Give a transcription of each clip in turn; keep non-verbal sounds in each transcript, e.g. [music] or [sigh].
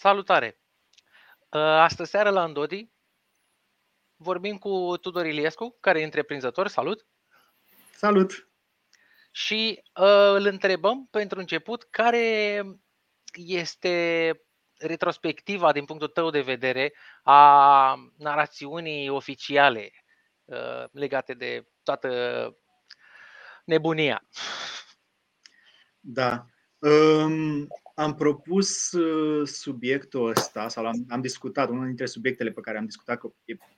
Salutare! Uh, Astăzi seară la Andodi vorbim cu Tudor Iliescu, care e întreprinzător. Salut! Salut! Și uh, îl întrebăm pentru început care este retrospectiva din punctul tău de vedere a narațiunii oficiale uh, legate de toată nebunia. Da. Um, am propus uh, subiectul ăsta, sau am, am discutat, unul dintre subiectele pe care am discutat că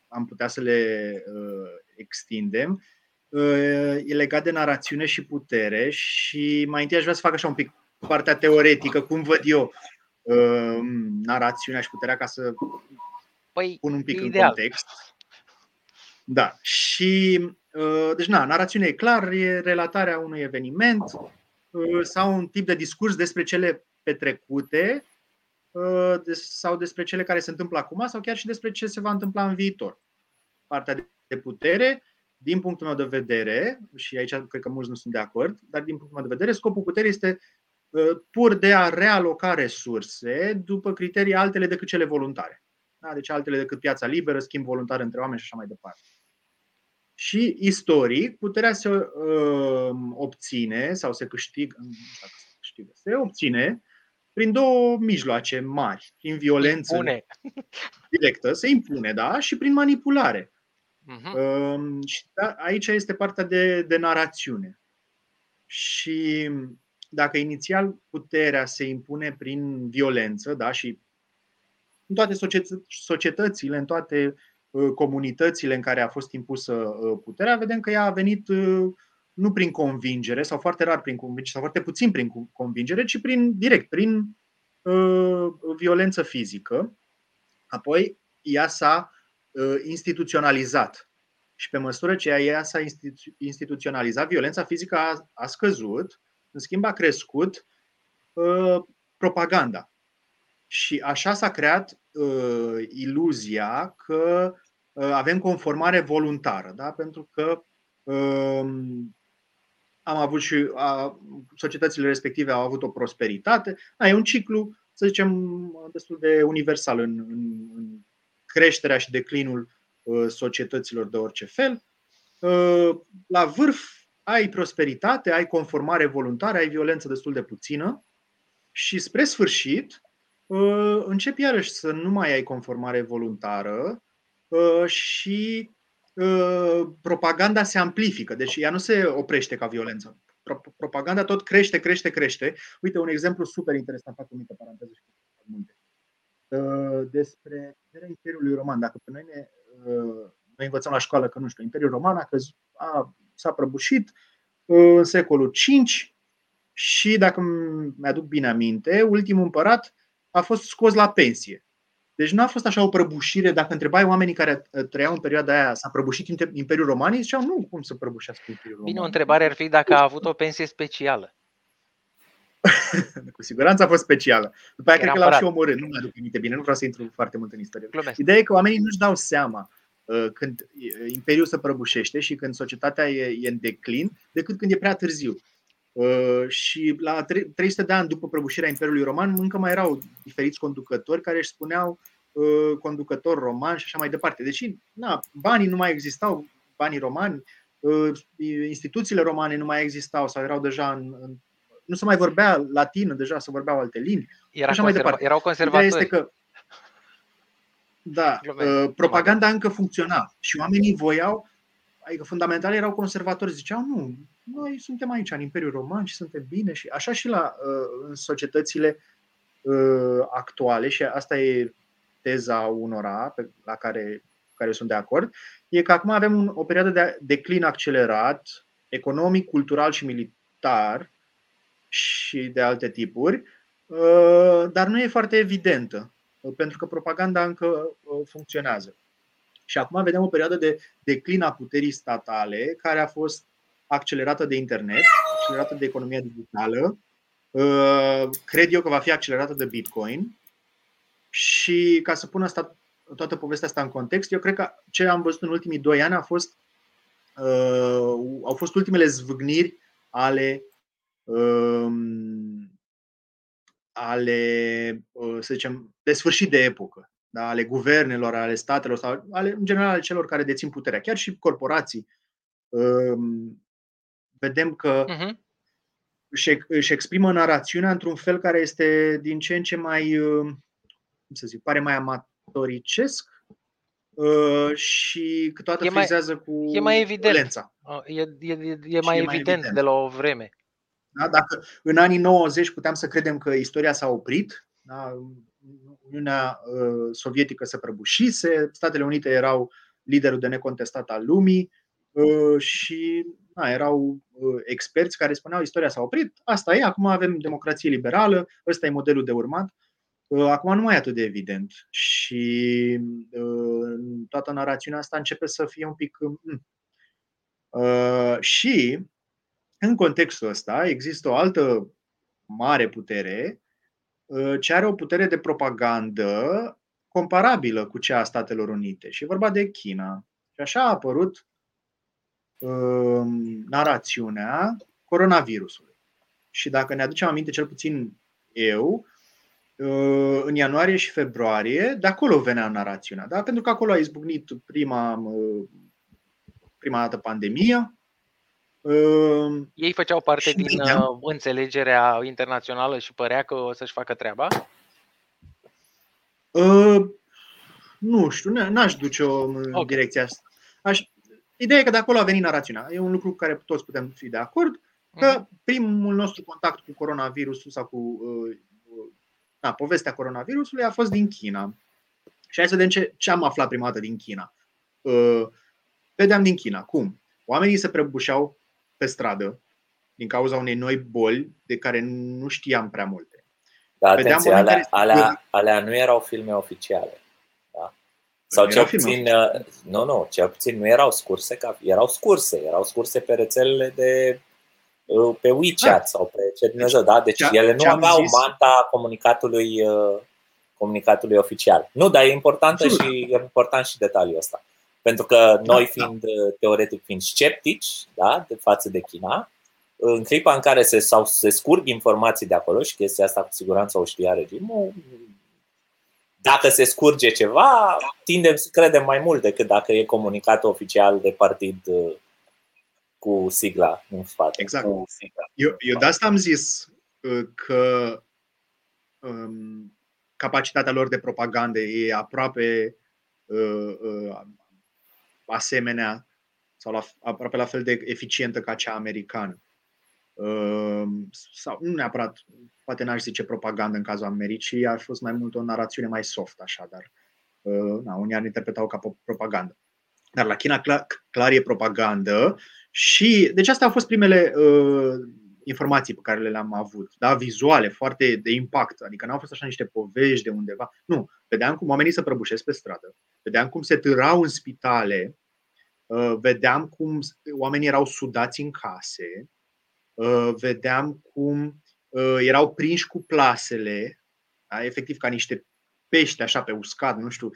am putea să le uh, extindem, uh, e legat de narațiune și putere și mai întâi aș vrea să fac așa un pic partea teoretică, cum văd eu uh, narațiunea și puterea ca să păi, pun un pic în ideal. context. Da, și uh, deci na, narațiunea e clar, e relatarea unui eveniment uh, sau un tip de discurs despre cele petrecute uh, sau despre cele care se întâmplă acum sau chiar și despre ce se va întâmpla în viitor. Partea de putere, din punctul meu de vedere, și aici cred că mulți nu sunt de acord, dar din punctul meu de vedere, scopul puterii este uh, pur de a realoca resurse după criterii altele decât cele voluntare. Da? Deci altele decât piața liberă, schimb voluntar între oameni și așa mai departe. Și istoric, puterea se uh, obține sau se câștigă, nu știu dacă se câștigă, se obține prin două mijloace mari, prin violență impune. directă, se impune, da, și prin manipulare. Uh-huh. Uh, și da, aici este partea de, de narațiune. Și dacă inițial puterea se impune prin violență, da, și în toate societățile, în toate uh, comunitățile în care a fost impusă uh, puterea, vedem că ea a venit uh, nu prin convingere, sau foarte rar prin convingere, sau foarte puțin prin convingere, ci prin direct, prin uh, violență fizică. Apoi, ea s-a uh, instituționalizat. Și pe măsură ce ea s-a institu- instituționalizat, violența fizică a, a scăzut, în schimb a crescut uh, propaganda. Și așa s-a creat uh, iluzia că uh, avem conformare voluntară, da? pentru că uh, am avut și a, societățile respective au avut o prosperitate. A, e un ciclu, să zicem, destul de universal în, în, în creșterea și declinul uh, societăților de orice fel. Uh, la vârf ai prosperitate, ai conformare voluntară, ai violență destul de puțină și spre sfârșit uh, începi iarăși să nu mai ai conformare voluntară și Uh, propaganda se amplifică, deci ea nu se oprește ca violență. Propaganda tot crește, crește, crește. Uite, un exemplu super interesant, fac o mică paranteză și multe. Uh, despre puterea Imperiului Roman. Dacă pe noi ne uh, noi învățăm la școală că, nu știu, Imperiul Roman a, căzut, a s-a prăbușit în secolul V și, dacă mi-aduc bine aminte, ultimul împărat a fost scos la pensie. Deci nu a fost așa o prăbușire. Dacă întrebai oamenii care uh, trăiau în perioada aia, s-a prăbușit Imperiul Roman, ziceau nu, cum să prăbușească Imperiul Roman. Bine, o întrebare ar fi dacă a avut o pensie specială. [laughs] Cu siguranță a fost specială. După aia cred că l-au și omorât. Nu mi-aduc aminte bine, nu vreau să intru foarte mult în istorie. Glumesc. Ideea e că oamenii nu-și dau seama uh, când Imperiul se prăbușește și când societatea e, e în declin, decât când e prea târziu. Uh, și la 300 de ani după prăbușirea Imperiului Roman, încă mai erau diferiți conducători care își spuneau uh, conducător roman și așa mai departe. Deci, na, banii nu mai existau, banii romani, uh, instituțiile romane nu mai existau sau erau deja în, în nu se mai vorbea latină, deja se vorbeau alte limbi. Era așa mai departe. Erau conservatori. Ideea este că da, propaganda încă funcționa și oamenii voiau adică fundamental erau conservatori, ziceau nu, noi suntem aici în Imperiul Roman și suntem bine și așa și la, uh, în societățile uh, actuale și asta e teza unora pe, la care, care sunt de acord, e că acum avem un, o perioadă de declin accelerat, economic, cultural și militar și de alte tipuri, uh, dar nu e foarte evidentă, pentru că propaganda încă funcționează. Și acum vedem o perioadă de declin a puterii statale care a fost accelerată de internet, accelerată de economia digitală, uh, cred eu că va fi accelerată de Bitcoin. Și ca să pun asta, toată povestea asta în context, eu cred că ce am văzut în ultimii doi ani a fost, uh, au fost ultimele zvâgniri ale um, ale, să zicem, de sfârșit de epocă, da? ale guvernelor, ale statelor sau ale, în general ale celor care dețin puterea, chiar și corporații, um, vedem că uh-huh. își, își exprimă narațiunea într-un fel care este din ce în ce mai, um, cum să zic, pare mai amatoricesc uh, și câteodată e mai, frizează cu e mai evident. violența. E, e, e, e mai, e mai evident, evident de la o vreme. Da? Dacă în anii 90 puteam să credem că istoria s-a oprit, da? Uniunea uh, Sovietică se prăbușise, Statele Unite erau liderul de necontestat al lumii uh, și da, erau uh, experți care spuneau istoria s-a oprit, asta e, acum avem democrație liberală, ăsta e modelul de urmat. Acum nu mai e atât de evident și toată narațiunea asta începe să fie un pic. Mm. Și în contextul ăsta există o altă mare putere Uh, ce are o putere de propagandă comparabilă cu cea a Statelor Unite. Și e vorba de China. Și așa a apărut uh, narațiunea coronavirusului. Și dacă ne aducem aminte, cel puțin eu, uh, în ianuarie și februarie, de acolo venea narațiunea. Da? Pentru că acolo a izbucnit prima, uh, prima dată pandemia, Ehm, Ei făceau parte din vedeam. Uh, înțelegerea internațională și părea că o să-și facă treaba? Uh, nu știu, n-aș duce-o în okay. direcția asta. Aș, ideea e că de acolo a venit narațiunea. E un lucru cu care toți putem fi de acord, că mhm. primul nostru contact cu coronavirusul sau cu uh, da, povestea coronavirusului a fost din China. Și hai să vedem ce, ce am aflat prima dată din China. Uh, vedeam din China. Cum? Oamenii se prăbușeau pe stradă din cauza unei noi boli de care nu știam prea multe. Da, atenție, alea, care... alea, alea nu erau filme oficiale. Da? Sau cel puțin, uh, nu, nu, cel puțin nu erau scurse, ca, erau scurse, erau scurse pe rețelele de uh, pe WeChat da. sau pe ce Dumnezeu, da? Deci ce, ele nu aveau zis? manta comunicatului uh, comunicatului oficial. Nu, dar e importantă și e important și detaliul ăsta. Pentru că da, noi, da. fiind uh, teoretic fiind sceptici da, de față de China, în clipa în care se, sau se scurg informații de acolo, și chestia asta cu siguranță o știa regimul, dacă se scurge ceva, tindem să credem mai mult decât dacă e comunicat oficial de partid uh, cu sigla în spate. Exact. Eu, eu de asta am zis uh, că um, capacitatea lor de propagandă e aproape uh, uh, asemenea sau la, aproape la fel de eficientă ca cea americană. Ehm, sau nu neapărat, poate n-aș zice propagandă în cazul Americii, ar fost mai mult o narațiune mai soft, așa, dar ehm, na, unii ar interpretau ca propagandă. Dar la China clar, clar e propagandă și deci astea au fost primele uh, informații pe care le-am avut, da? vizuale, foarte de impact, adică n-au fost așa niște povești de undeva. Nu, vedeam cum oamenii se prăbușesc pe stradă, vedeam cum se târau în spitale Uh, vedeam cum oamenii erau sudați în case, uh, vedeam cum uh, erau prinși cu plasele, da? efectiv ca niște pești așa pe uscat, nu știu.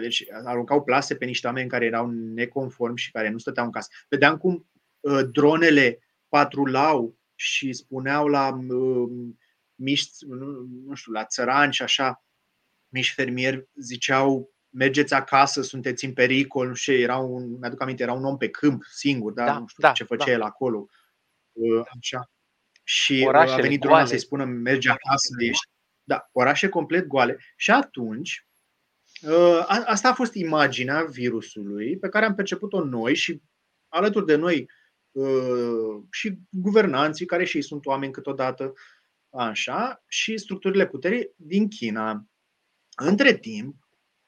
Deci aruncau plase pe niște oameni care erau neconformi și care nu stăteau în casă. Vedeam cum dronele patrulau și spuneau la mici, nu știu, la țărani și așa, mici fermieri ziceau mergeți acasă, sunteți în pericol, nu știu, era un, mi-aduc aminte, era un om pe câmp, singur, da? da nu știu da, ce făcea da. el acolo. Uh, așa. Și uh, Orașele a venit drona să-i spună, merge acasă, ești. Da, orașe complet goale. Și atunci, uh, asta a fost imaginea virusului pe care am perceput-o noi și alături de noi și guvernanții, care și ei sunt oameni câteodată, așa, și structurile puterii din China. Între timp,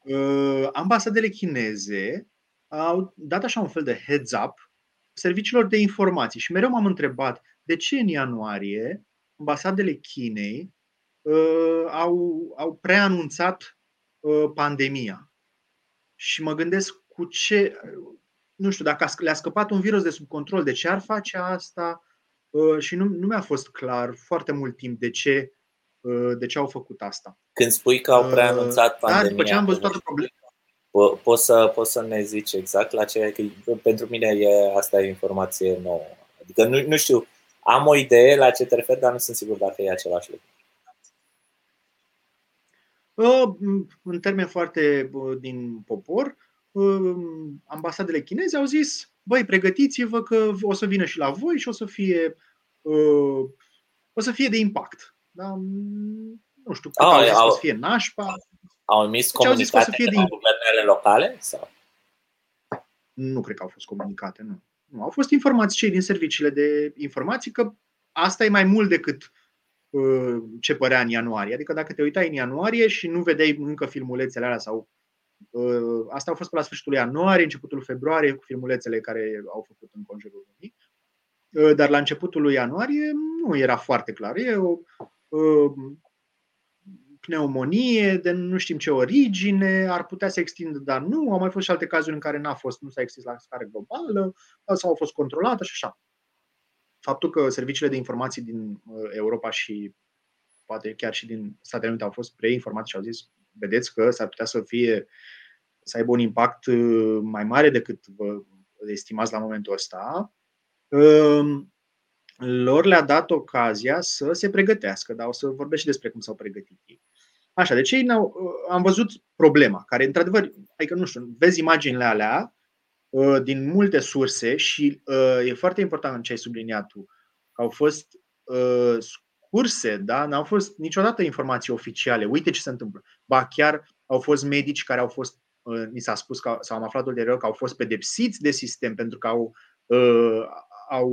uh, ambasadele chineze au dat așa un fel de heads up serviciilor de informații și mereu m-am întrebat de ce în ianuarie ambasadele Chinei uh, au, au preanunțat uh, pandemia. Și mă gândesc cu ce, nu știu, dacă le-a scăpat un virus de sub control, de ce ar face asta? Uh, și nu, nu mi-a fost clar foarte mult timp de ce Uh, de ce au făcut asta. Când spui că au preanunțat uh, pandemia, da, după ce am văzut toată problema. Po- poți să, poți să ne zici exact la ce, că pentru mine e, asta e informație nouă. Adică nu, nu știu, am o idee la ce te referi, dar nu sunt sigur dacă e același lucru. În termen foarte din popor, ambasadele chineze au zis, băi, pregătiți-vă că o să vină și la voi și o să fie, o să fie de impact. Da? Nu știu, ah, au, au, să fie nașpa. Au emis deci comunicate au zis că o să fie din... guvernele locale? Sau? Nu cred că au fost comunicate, nu. nu. Au fost informați cei din serviciile de informații că asta e mai mult decât uh, ce părea în ianuarie. Adică dacă te uitai în ianuarie și nu vedeai încă filmulețele alea sau uh, asta a fost pe la sfârșitul ianuarie, începutul februarie cu filmulețele care au făcut în conjurul lumii. Uh, dar la începutul lui ianuarie nu era foarte clar. E o pneumonie de nu știm ce origine, ar putea să extindă, dar nu. Au mai fost și alte cazuri în care n-a fost, nu s-a extins la scară globală sau au fost controlată și așa. Faptul că serviciile de informații din uh, Europa și poate chiar și din Statele Unite au fost preinformate și au zis, vedeți că s-ar putea să fie să aibă un impact uh, mai mare decât vă estimați la momentul ăsta, um, lor le-a dat ocazia să se pregătească, dar o să vorbesc și despre cum s-au pregătit ei. Așa, deci ei am văzut problema, care într-adevăr, adică nu știu, vezi imaginile alea uh, din multe surse și uh, e foarte important ce ai subliniat tu, că au fost uh, curse, da? N-au fost niciodată informații oficiale. Uite ce se întâmplă. Ba chiar au fost medici care au fost, ni s-a spus că, sau am aflat ulterior că au fost pedepsiți de sistem pentru că au, au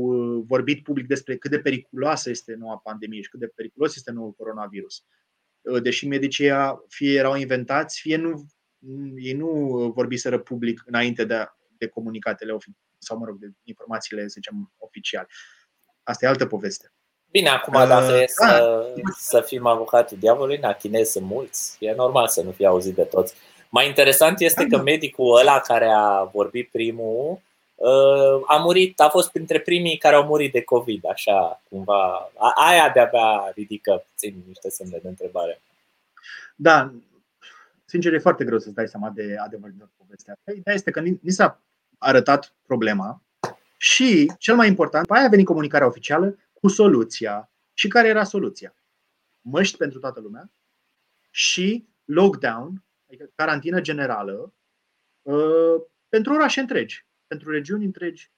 vorbit public despre cât de periculoasă este noua pandemie și cât de periculos este noul coronavirus. Uh, deși medicii fie erau inventați, fie nu, ei nu vorbiseră public înainte de, de comunicatele sau, mă rog, de informațiile, să zicem, oficiale. Asta e altă poveste. Bine, acum uh, dacă uh, e să, da. să fim avocatul diavolului, na, chinezi sunt mulți, e normal să nu fie auzit de toți. Mai interesant este da, că medicul ăla care a vorbit primul Uh, a murit, a fost printre primii care au murit de COVID, așa, cumva. Aia de-abia ridică puțin niște semne de întrebare. Da, sincer, e foarte greu să-ți dai seama de adevărul povestea asta. Ideea este că ni s-a arătat problema și, cel mai important, pe aia a venit comunicarea oficială cu soluția. Și care era soluția? Măști pentru toată lumea și lockdown, adică carantină generală, uh, pentru orașe întregi pentru regiuni întregi,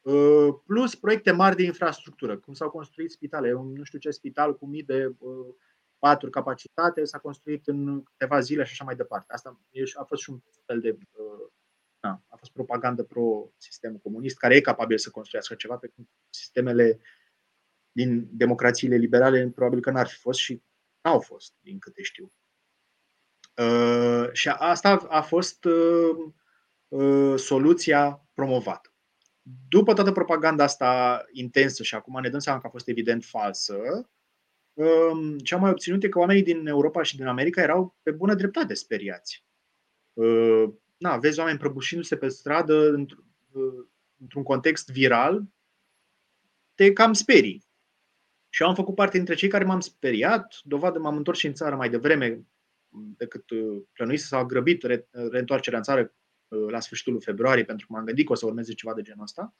uh, plus proiecte mari de infrastructură, cum s-au construit spitale. Un nu știu ce spital cu mii de uh, patru capacitate s-a construit în câteva zile și așa mai departe. Asta a fost și un fel de. Uh, na, a fost propagandă pro-sistemul comunist, care e capabil să construiască ceva, pe când sistemele din democrațiile liberale probabil că n-ar fi fost și n-au fost, din câte știu. Uh, și asta a fost uh, Uh, soluția promovată. După toată propaganda asta intensă și acum ne dăm seama că a fost evident falsă, um, ce am mai obținut e că oamenii din Europa și din America erau pe bună dreptate speriați. Uh, na, vezi oameni prăbușindu-se pe stradă uh, într-un context viral, te cam sperii. Și eu am făcut parte dintre cei care m-am speriat, dovadă m-am întors și în țară mai devreme decât plănuise, s-a grăbit reîntoarcerea în țară Uh, la sfârșitul februarie, pentru că m-am gândit că o să urmeze ceva de genul ăsta.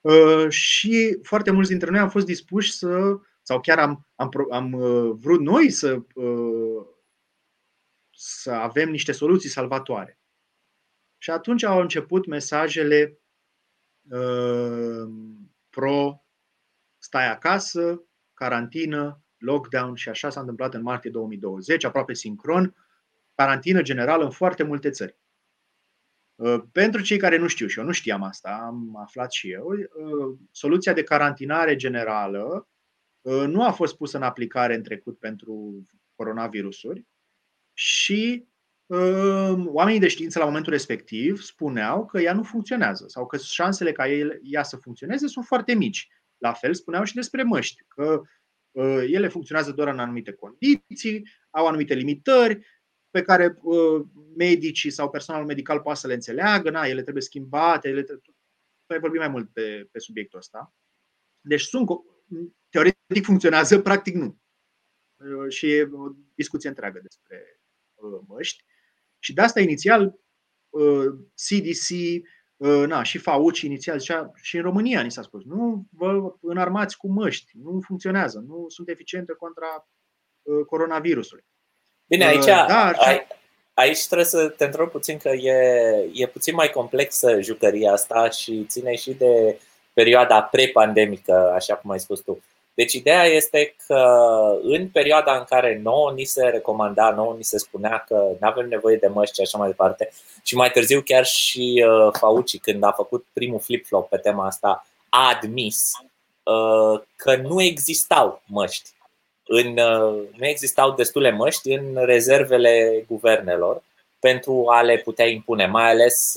Uh, și foarte mulți dintre noi am fost dispuși să, sau chiar am, am, am uh, vrut noi să, să avem niște soluții salvatoare. Și atunci au început mesajele pro stai acasă, carantină, lockdown și așa s-a întâmplat în martie 2020, aproape sincron, carantină generală în foarte multe țări. Uh, pentru cei care nu știu și eu nu știam asta, am aflat și eu, uh, soluția de carantinare generală uh, nu a fost pusă în aplicare în trecut pentru coronavirusuri și oamenii de știință la momentul respectiv spuneau că ea nu funcționează sau că șansele ca ea să funcționeze sunt foarte mici. La fel spuneau și despre măști, că ele funcționează doar în anumite condiții, au anumite limitări, pe care uh, medicii sau personalul medical poate să le înțeleagă, na, ele trebuie schimbate, ele trebuie... Tu ai vorbit mai mult pe, pe subiectul ăsta. Deci sunt, teoretic funcționează, practic nu. Uh, și e o discuție întreagă despre uh, măști. Și de asta inițial CDC, na, și Fauci inițial zicea, și în România ni s-a spus, nu vă înarmați cu măști, nu funcționează, nu sunt eficiente contra coronavirusului. Bine, aici, da, ai, aici trebuie să te întreb puțin că e, e puțin mai complexă jucăria asta și ține și de perioada pre-pandemică, așa cum ai spus tu. Deci ideea este că în perioada în care nouă ni se recomanda, nouă ni se spunea că nu avem nevoie de măști și așa mai departe, și mai târziu chiar și uh, Fauci, când a făcut primul flip-flop pe tema asta, a admis uh, că nu existau măști. În, uh, nu existau destule măști în rezervele guvernelor pentru a le putea impune, mai ales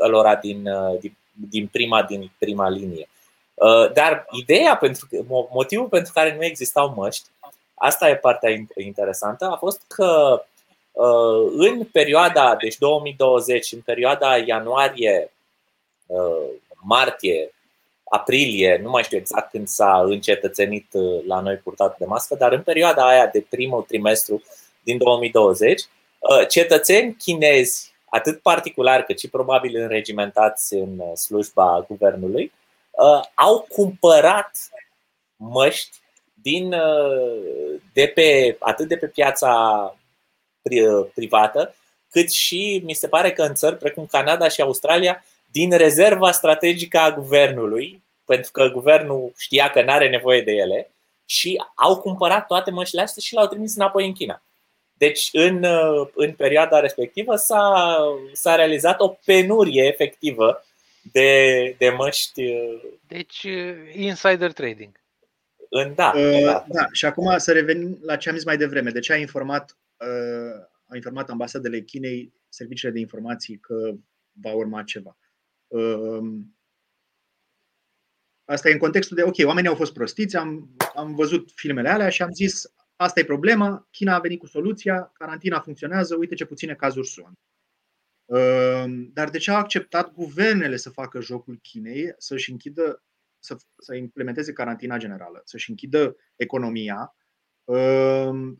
alora din, din, din, prima, din prima linie. Uh, dar ideea, pentru, motivul pentru care nu existau măști, asta e partea interesantă, a fost că uh, în perioada, deci 2020, în perioada ianuarie, uh, martie, aprilie, nu mai știu exact când s-a încetățenit la noi purtat de mască, dar în perioada aia de primul trimestru din 2020, cetățeni chinezi, atât particulari cât și probabil înregimentați în slujba guvernului, uh, au cumpărat măști din, uh, de pe, atât de pe piața pri, privată, cât și, mi se pare că în țări precum Canada și Australia, din rezerva strategică a guvernului, pentru că guvernul știa că nu are nevoie de ele, și au cumpărat toate măștile astea și le-au trimis înapoi în China. Deci, în, uh, în perioada respectivă s-a, s-a realizat o penurie efectivă de, de măști. Uh, deci, uh, insider trading. În, da, uh, da. da. Și acum să revenim la ce am zis mai devreme. De ce a informat, uh, a informat ambasadele Chinei, serviciile de informații, că va urma ceva? Uh, asta e în contextul de, ok, oamenii au fost prostiți, am, am văzut filmele alea și am zis, asta e problema, China a venit cu soluția, carantina funcționează, uite ce puține cazuri sunt. Ehm, dar de ce au acceptat guvernele să facă jocul Chinei, să-și închidă, să, să implementeze carantina generală, să-și închidă economia, ehm,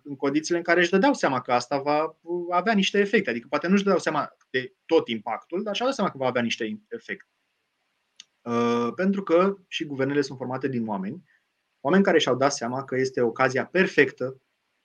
în condițiile în care își dădeau seama că asta va avea niște efecte. Adică poate nu își dădeau seama de tot impactul, dar și-au dat seama că va avea niște efecte. Ehm, pentru că și guvernele sunt formate din oameni, oameni care și-au dat seama că este ocazia perfectă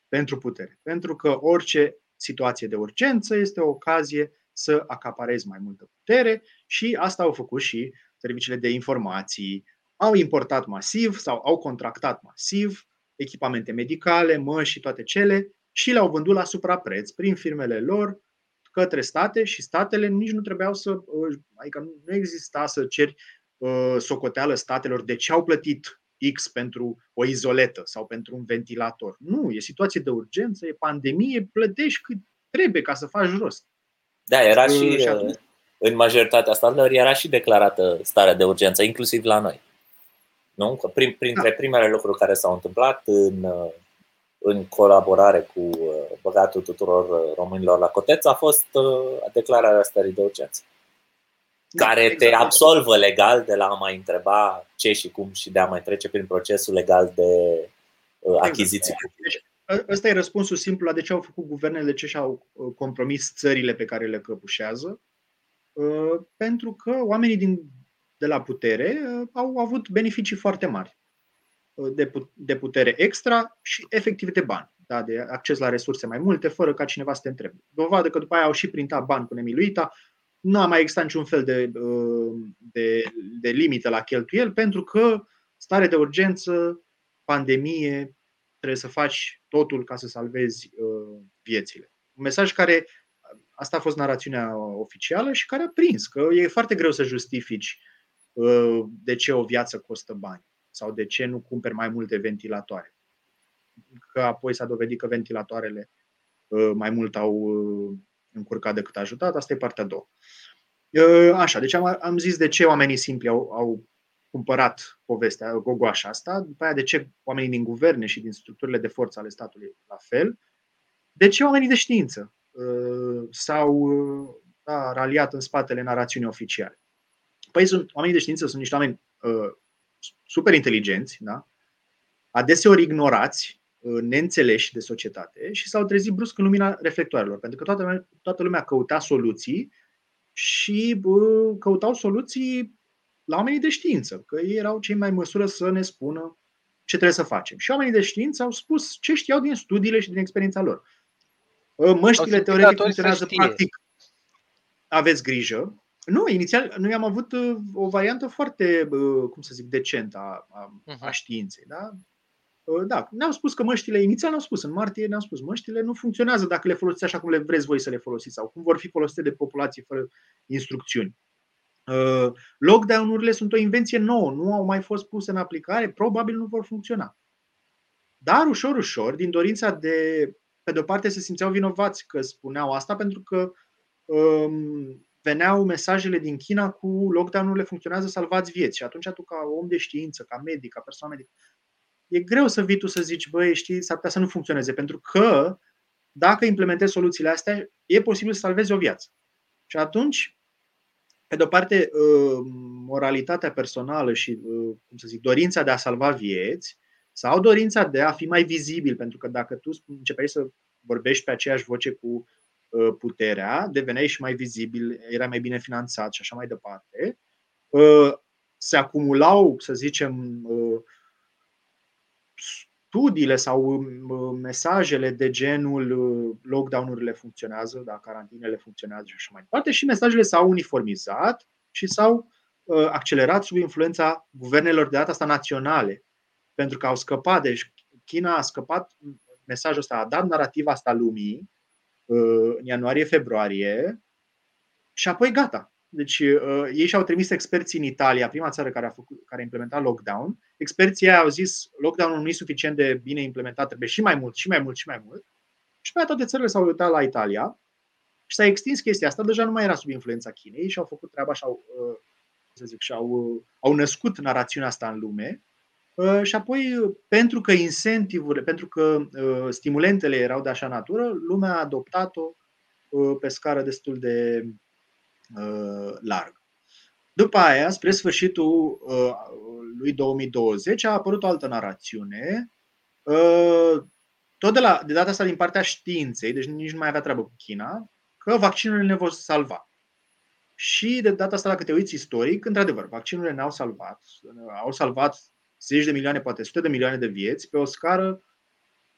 pentru putere. Pentru că orice situație de urgență este o ocazie să acaparezi mai multă putere și asta au făcut și serviciile de informații. Au importat masiv sau au contractat masiv echipamente medicale, măști și toate cele și le-au vândut la suprapreț prin firmele lor către state și statele nici nu trebuiau să, adică nu exista să ceri uh, socoteală statelor de ce au plătit X pentru o izoletă sau pentru un ventilator. Nu, e situație de urgență, e pandemie, plătești cât trebuie ca să faci rost. Da, era și, uh, în majoritatea statelor era și declarată starea de urgență, inclusiv la noi. Nu? Că prim, printre da. primele lucruri care s-au întâmplat în, uh, în colaborare cu uh, băgatul tuturor românilor la coteț a fost declararea stării de urgență. Da, care exact. te absolvă legal de la a mai întreba ce și cum și de a mai trece prin procesul legal de achiziții exact. Deci, Ăsta e răspunsul simplu la de ce au făcut guvernele, de ce și-au uh, compromis țările pe care le căpușează. Uh, pentru că oamenii din, de la putere uh, au avut beneficii foarte mari de, de putere extra și efectiv de bani, da, de acces la resurse mai multe, fără ca cineva să te întrebe. Dovadă că după aia au și printat bani cu nemiluita, nu a mai existat niciun fel de, de, de limită la cheltuieli, pentru că stare de urgență, pandemie, trebuie să faci totul ca să salvezi uh, viețile. Un mesaj care, asta a fost narațiunea oficială și care a prins, că e foarte greu să justifici uh, de ce o viață costă bani sau de ce nu cumperi mai multe ventilatoare. Că apoi s-a dovedit că ventilatoarele uh, mai mult au încurcat decât ajutat, asta e partea a doua. Așa, deci am, am zis de ce oamenii simpli au, au cumpărat povestea, gogoașa asta, după aia de ce oamenii din guverne și din structurile de forță ale statului la fel, de ce oamenii de știință uh, s-au uh, da, raliat în spatele narațiunii oficiale. Păi sunt, oamenii de știință sunt niște oameni uh, super inteligenți, da? adeseori ignorați, uh, neînțeleși de societate și s-au trezit brusc în lumina reflectoarelor, pentru că toată lumea, toată lumea căuta soluții și uh, căutau soluții la oamenii de știință, că ei erau cei mai măsură să ne spună ce trebuie să facem. Și oamenii de știință au spus ce știau din studiile și din experiența lor. Măștile teoretic funcționează practic. Aveți grijă. Nu, inițial noi am avut o variantă foarte, cum să zic, decentă a, a, a mhm. științei. Da? Da, ne-au spus că măștile, inițial ne-au spus, în martie ne-au spus, măștile nu funcționează dacă le folosiți așa cum le vreți voi să le folosiți sau cum vor fi folosite de populație fără instrucțiuni. Uh, lockdown-urile sunt o invenție nouă, nu au mai fost puse în aplicare, probabil nu vor funcționa. Dar ușor, ușor, din dorința de, pe de-o parte, se simțeau vinovați că spuneau asta pentru că um, veneau mesajele din China cu lockdown-urile funcționează, salvați vieți. Și atunci tu, ca om de știință, ca medic, ca persoană medică, e greu să vii tu să zici, băi, știi, s-ar putea să nu funcționeze, pentru că dacă implementezi soluțiile astea, e posibil să salvezi o viață. Și atunci, pe de-o parte, uh, moralitatea personală și, uh, cum să zic, dorința de a salva vieți sau dorința de a fi mai vizibil, pentru că dacă tu începeai să vorbești pe aceeași voce cu uh, puterea, deveneai și mai vizibil, era mai bine finanțat și așa mai departe, se acumulau, să zicem, studiile sau mesajele de genul lockdown-urile funcționează, da, carantinele funcționează și așa mai departe, și mesajele s-au uniformizat și s-au accelerat sub influența guvernelor de data asta naționale, pentru că au scăpat, deci China a scăpat mesajul ăsta, a dat narativa asta lumii în ianuarie-februarie și apoi gata. Deci uh, ei și-au trimis experții în Italia, prima țară care a, făcut, care a implementat lockdown. Experții au zis lockdown-ul nu e suficient de bine implementat, trebuie și mai mult, și mai mult, și mai mult. Și pe toate țările s-au uitat la Italia și s-a extins chestia asta. Deja nu mai era sub influența Chinei și au făcut treaba și au, uh, să zic, și au, uh, au născut narațiunea asta în lume. Uh, și apoi, pentru că incentivurile, pentru că uh, stimulentele erau de așa natură, lumea a adoptat-o uh, pe scară destul de Uh, larg. După aia, spre sfârșitul uh, lui 2020, a apărut o altă narațiune, uh, tot de, la, de data asta din partea științei, deci nici nu mai avea treabă cu China, că vaccinurile ne vor salva. Și de data asta, dacă te uiți istoric, într-adevăr, vaccinurile ne-au salvat. Au salvat zeci de milioane, poate sute de milioane de vieți pe o scară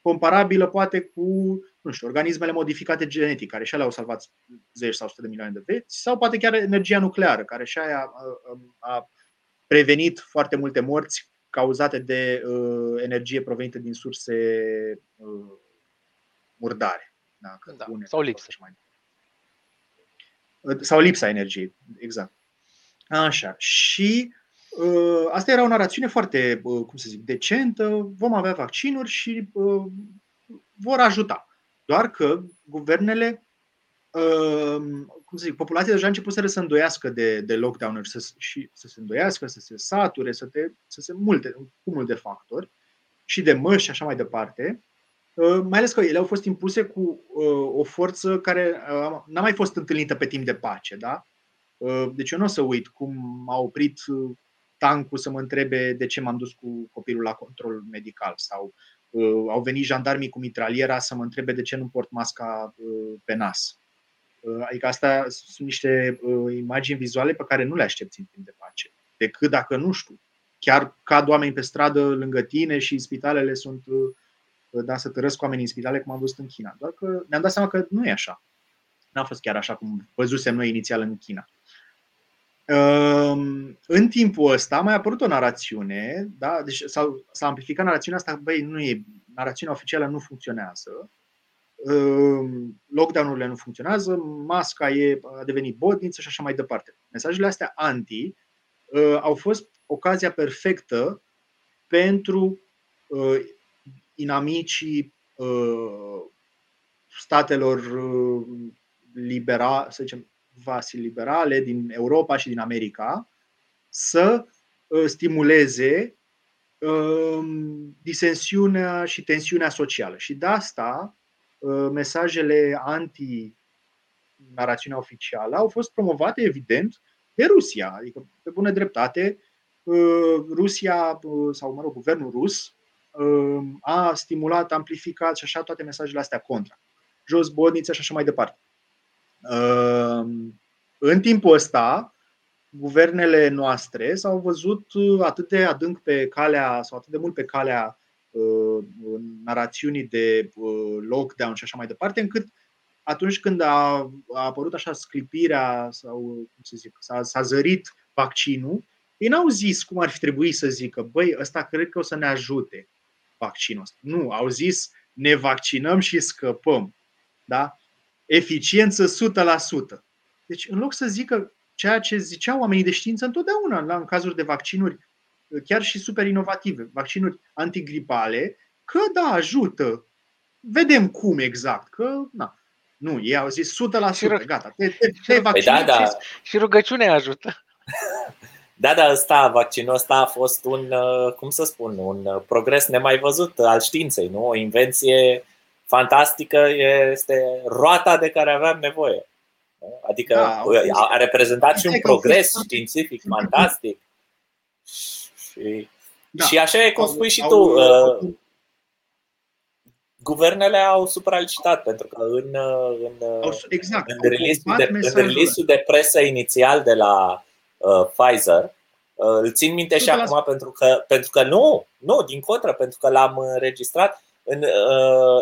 comparabilă poate cu nu știu, organismele modificate genetic, care și alea au salvat zeci sau sute de milioane de vieți, sau poate chiar energia nucleară, care și aia a, a prevenit foarte multe morți cauzate de uh, energie provenită din surse uh, murdare. Da, da, sau lipsă. Mai... Sau lipsa energiei, exact. Așa. Și uh, asta era o narațiune foarte, uh, cum să zic, decentă. Vom avea vaccinuri și uh, vor ajuta. Doar că guvernele, uh, cum să zic, populația deja a început să se îndoiască de, de lockdown-uri să, și să se îndoiască, să se sature, să, te, să se multe, un cumul de factori și de măști și așa mai departe. Uh, mai ales că ele au fost impuse cu uh, o forță care n-a mai fost întâlnită pe timp de pace. Da? Deci eu nu o să uit cum a oprit tancul să mă întrebe de ce m-am dus cu copilul la control medical sau Uh, au venit jandarmii cu mitraliera să mă întrebe de ce nu port masca uh, pe nas. Uh, adică asta sunt niște imagini vizuale pe care nu le aștepți în timp de pace. Decât dacă, nu știu, chiar cad oameni pe stradă lângă tine și spitalele sunt, da, să tărăsc oamenii în spitale, cum am văzut în China. Doar că ne-am dat seama că nu e așa. N-a fost chiar așa cum văzusem noi inițial în China. Ehm, în timpul ăsta a mai apărut o narațiune, da? deci s-a, s-a amplificat narațiunea asta, băi, nu e, narațiunea oficială nu funcționează, ehm, lockdown-urile nu funcționează, masca e, a devenit botniță și așa mai departe. Mesajele astea anti uh, au fost ocazia perfectă pentru uh, inamicii uh, statelor uh, libera, să zicem, vasi liberale din Europa și din America să uh, stimuleze um, disensiunea și tensiunea socială. Și de asta uh, mesajele anti-narațiunea oficială au fost promovate, evident, de Rusia. Adică, pe bună dreptate, uh, Rusia, sau mă rog, guvernul rus, a stimulat, amplificat și așa toate mesajele astea contra. Jos bodnițe și așa mai departe. Ehm, în timpul ăsta, guvernele noastre s-au văzut uh, atât de adânc pe calea sau atât de mult pe calea uh, narațiunii de uh, lockdown și așa mai departe, încât atunci când a, a apărut așa sclipirea sau, cum să zic, s-a, s-a zărit vaccinul, ei n-au zis cum ar fi trebuit să zică, băi, ăsta cred că o să ne ajute vaccinul ăsta. Nu, au zis ne vaccinăm și scăpăm. Da? Eficiență 100%. Deci, în loc să zică ceea ce ziceau oamenii de știință întotdeauna, la, în cazuri de vaccinuri, chiar și super inovative, vaccinuri antigripale, că da, ajută. Vedem cum exact, că na. Nu, ei au zis 100%, gata, te, te, te păi da, da. și rugăciunea ajută. [laughs] Da, da, ăsta, vaccinul ăsta a fost un, uh, cum să spun, un uh, progres nemai văzut al științei, nu? O invenție fantastică este roata de care aveam nevoie. Adică da, a reprezentat și un progres științific fantastic. Și, da. și așa e cum spui și tu, uh, guvernele au supralicitat pentru că în, în, exact, în release-ul de, în release de presă inițial de la uh, Pfizer. Uh, îl țin minte și acum pentru că, pentru că nu, nu, din contră, pentru că l-am înregistrat, în, uh,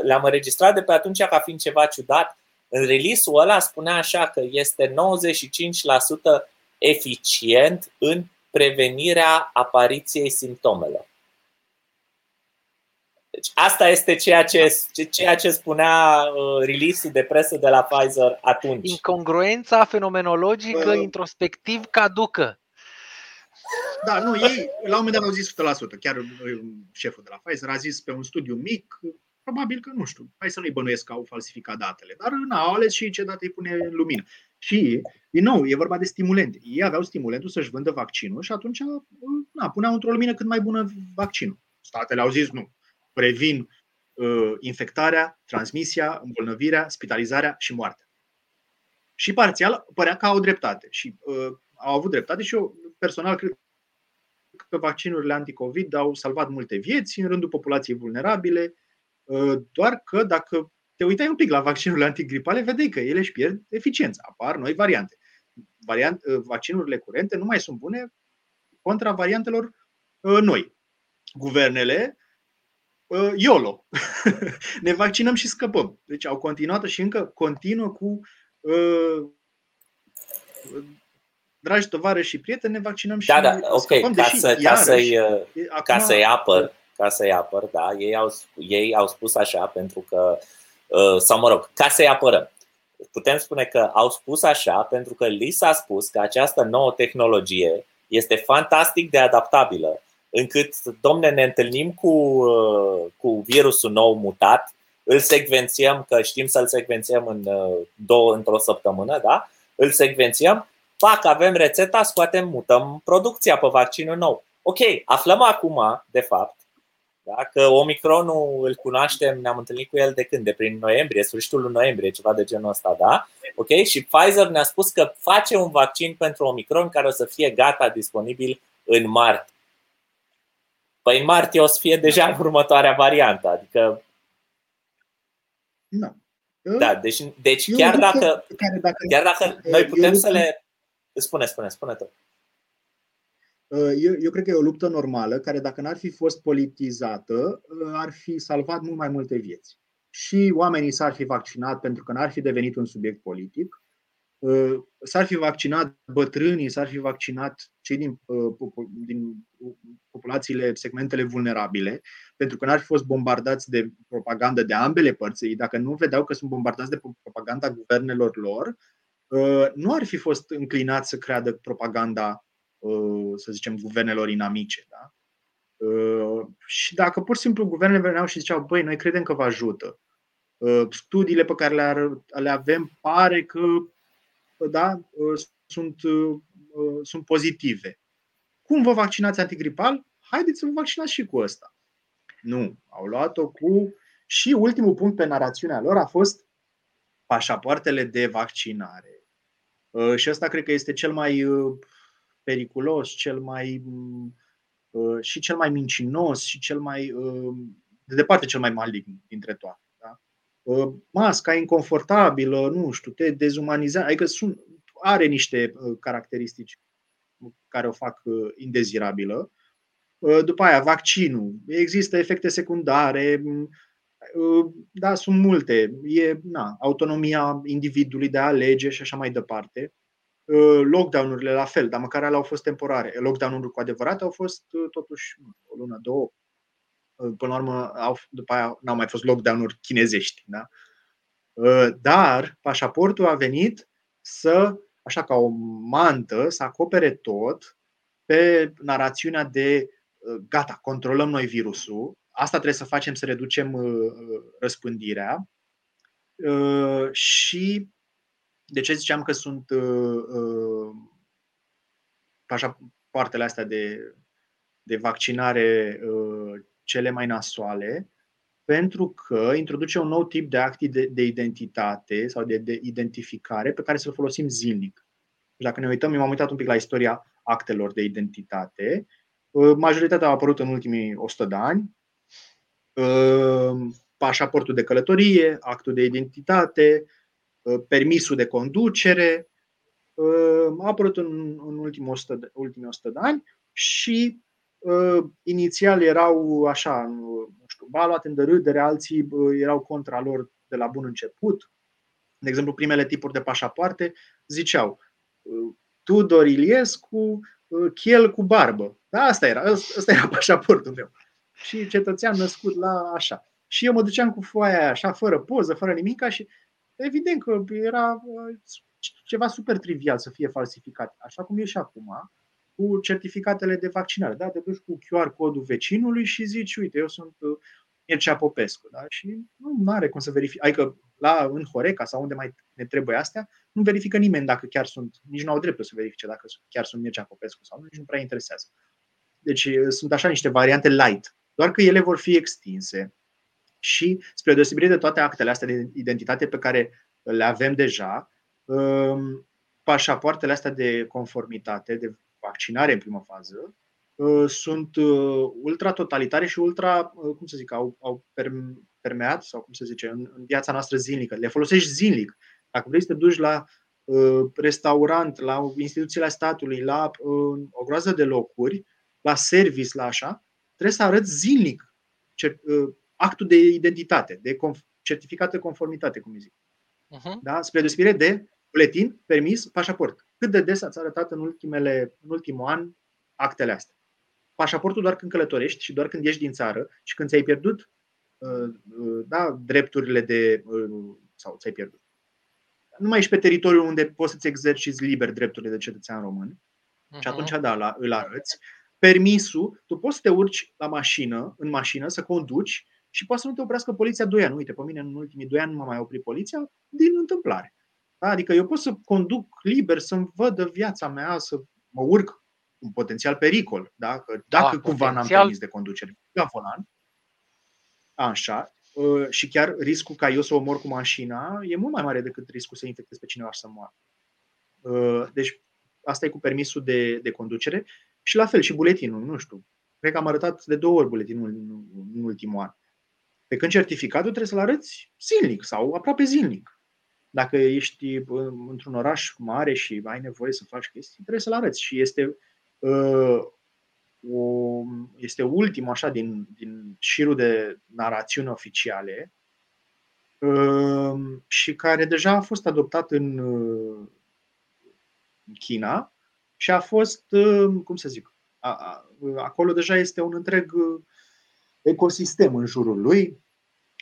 l-am înregistrat de pe atunci ca fiind ceva ciudat. În release-ul ăla spunea așa că este 95% eficient în prevenirea apariției simptomelor. Deci asta este ceea ce, ceea ce spunea uh, release de presă de la Pfizer atunci. Incongruența fenomenologică uh, introspectiv caducă. Da, nu, ei la un moment dat au zis 100%. Chiar uh, șeful de la Pfizer a zis pe un studiu mic, probabil că, nu știu, hai să nu-i bănuiesc că au falsificat datele, dar nu, au ales și ce date îi pune în lumină. Și, din nou, e vorba de stimulente. Ei aveau stimulentul să-și vândă vaccinul și atunci uh, na, puneau într-o lumină cât mai bună vaccinul. Statele au zis nu, previn uh, infectarea, transmisia, îmbolnăvirea, spitalizarea și moartea. Și parțial părea că au dreptate. Și uh, au avut dreptate și eu personal cred că vaccinurile anticovid au salvat multe vieți în rândul populației vulnerabile, uh, doar că dacă te uitai un pic la vaccinurile antigripale, vedeai că ele își pierd eficiența, apar noi variante. Variant, uh, vaccinurile curente nu mai sunt bune contra variantelor uh, noi. Guvernele uh, YOLO. [laughs] ne vaccinăm și scăpăm. Deci au continuat și încă continuă cu uh, dragi tovarăși și prieteni, ne vaccinăm și Da, da, ok, scăpăm, ca, să, ca, să-i, acum... ca să-i apăr, ca să-i apăr, da, ei au, ei au spus așa pentru că, uh, sau mă rog, ca să-i apărăm. Putem spune că au spus așa pentru că li s-a spus că această nouă tehnologie este fantastic de adaptabilă încât, domne, ne întâlnim cu, uh, cu virusul nou mutat, îl secvențiem, că știm să-l secvențiem în uh, două, într-o săptămână, da? Îl secvențiem, fac, avem rețeta, scoatem, mutăm producția pe vaccinul nou. Ok, aflăm acum, de fapt, da? că Omicronul îl cunoaștem, ne-am întâlnit cu el de când? De prin noiembrie, sfârșitul lui noiembrie, ceva de genul ăsta, da? Ok? Și Pfizer ne-a spus că face un vaccin pentru Omicron care o să fie gata, disponibil în martie. Păi în martie o să fie deja următoarea variantă, adică... Nu. Da, deci, deci chiar, dacă, care dacă, chiar dacă noi putem să le... Spune, spune, spune tu. Eu, eu cred că e o luptă normală care, dacă n-ar fi fost politizată, ar fi salvat mult mai multe vieți. Și oamenii s-ar fi vaccinat pentru că n-ar fi devenit un subiect politic Uh, s-ar fi vaccinat bătrânii, s-ar fi vaccinat cei din, uh, din populațiile, segmentele vulnerabile, pentru că n-ar fi fost bombardați de propagandă de ambele părți. Dacă nu vedeau că sunt bombardați de propaganda guvernelor lor, uh, nu ar fi fost înclinați să creadă propaganda, să zicem, guvernelor inamice. Da? Și dacă pur și simplu guvernele veneau și ziceau, băi, noi credem că vă ajută, studiile pe care le avem pare că da, uh, sunt, uh, uh, sunt pozitive. Cum vă vaccinați antigripal? Haideți să vă vaccinați și cu ăsta. Nu, au luat-o cu. Și ultimul punct pe narațiunea lor a fost pașapoartele de vaccinare. Și ăsta cred că este cel mai periculos, cel mai și cel mai mincinos și cel mai de departe cel mai malign dintre toate. Uh, masca inconfortabilă, nu știu, te dezumanizează, adică sunt, are niște uh, caracteristici care o fac uh, indezirabilă. După aia, vaccinul. Există efecte secundare. Da, sunt multe. E na, autonomia individului de a alege și așa mai departe. Lockdown-urile la fel, dar măcar alea au fost temporare. Lockdown-urile cu adevărat au fost totuși o lună, două. Până la urmă, au, după aia n-au mai fost lockdown-uri chinezești. Da? Dar pașaportul a venit să, așa ca o mantă, să acopere tot pe narațiunea de gata, controlăm noi virusul, asta trebuie să facem să reducem uh, răspândirea. Uh, și de ce ziceam că sunt uh, așa partele astea de, de vaccinare cele mai nasoale? Pentru că introduce un nou tip de acti de, de identitate sau de, de identificare pe care să-l folosim zilnic. Dacă ne uităm, eu m-am uitat un pic la istoria actelor de identitate Majoritatea au apărut în ultimii 100 de ani. Pașaportul de călătorie, actul de identitate, permisul de conducere, a apărut în, în ultimii, 100 de, ultimii 100 de ani și uh, inițial erau așa, nu știu, ba luate în derâdere, alții uh, erau contra lor de la bun început. De exemplu, primele tipuri de pașapoarte ziceau uh, Tudor Iliescu, chel cu barbă. Da, asta era, asta era pașaportul meu. Și cetățean născut la așa. Și eu mă duceam cu foaia aia, așa, fără poză, fără nimic, și evident că era uh, ceva super trivial să fie falsificat, așa cum e și acum, cu certificatele de vaccinare. Da? Te duci cu QR codul vecinului și zici, uite, eu sunt uh, Mircea Popescu. Da? Și nu are cum să verifici. Adică la, în Horeca sau unde mai ne trebuie astea, nu verifică nimeni dacă chiar sunt, nici nu au dreptul să verifice dacă chiar sunt Mircea Popescu sau nu, nici nu prea interesează. Deci sunt așa niște variante light, doar că ele vor fi extinse. Și spre deosebire de toate actele astea de identitate pe care le avem deja, pașapoartele astea de conformitate, de vaccinare în primă fază, sunt ultra totalitare și ultra, cum să zic, au, au permeat, sau cum se zice, în, în viața noastră zilnică. Le folosești zilnic. Dacă vrei să te duci la uh, restaurant, la instituțiile statului, la uh, o groază de locuri, la service, la așa, trebuie să arăți zilnic cer, uh, actul de identitate, de conf- certificat de conformitate, cum zic. Uh-huh. Da? Spre deosebire de buletin, permis, pașaport. Cât de des ați arătat în, ultimele, în ultimul an actele astea? Pașaportul doar când călătorești și doar când ieși din țară și când ți-ai pierdut uh, uh, da, drepturile de. Uh, sau ți-ai pierdut. Nu mai ești pe teritoriul unde poți să-ți exerciți liber drepturile de cetățean român. Uh-huh. Și atunci, da, la, îl arăți permisul, tu poți să te urci la mașină, în mașină, să conduci și poate să nu te oprească poliția 2 ani. Uite, pe mine în ultimii 2 ani nu m-a mai oprit poliția din întâmplare. Da? Adică eu pot să conduc liber, să-mi văd viața mea, să mă urc un potențial pericol. Da? Că dacă da, cumva potențial... n-am permis de conducere la volan, așa, ă, și chiar riscul ca eu să omor cu mașina e mult mai mare decât riscul să infectez pe cineva și să moară. Ă, deci asta e cu permisul de, de conducere și la fel și buletinul, nu știu. Cred că am arătat de două ori buletinul în, în ultimul an. Pe când certificatul trebuie să-l arăți zilnic sau aproape zilnic. Dacă ești într-un oraș mare și ai nevoie să faci chestii, trebuie să-l arăți. Și este, uh, o, este ultimul așa din, din șirul de narațiuni oficiale uh, și care deja a fost adoptat în, uh, în China și a fost, uh, cum să zic, acolo deja este un întreg uh, ecosistem în jurul lui.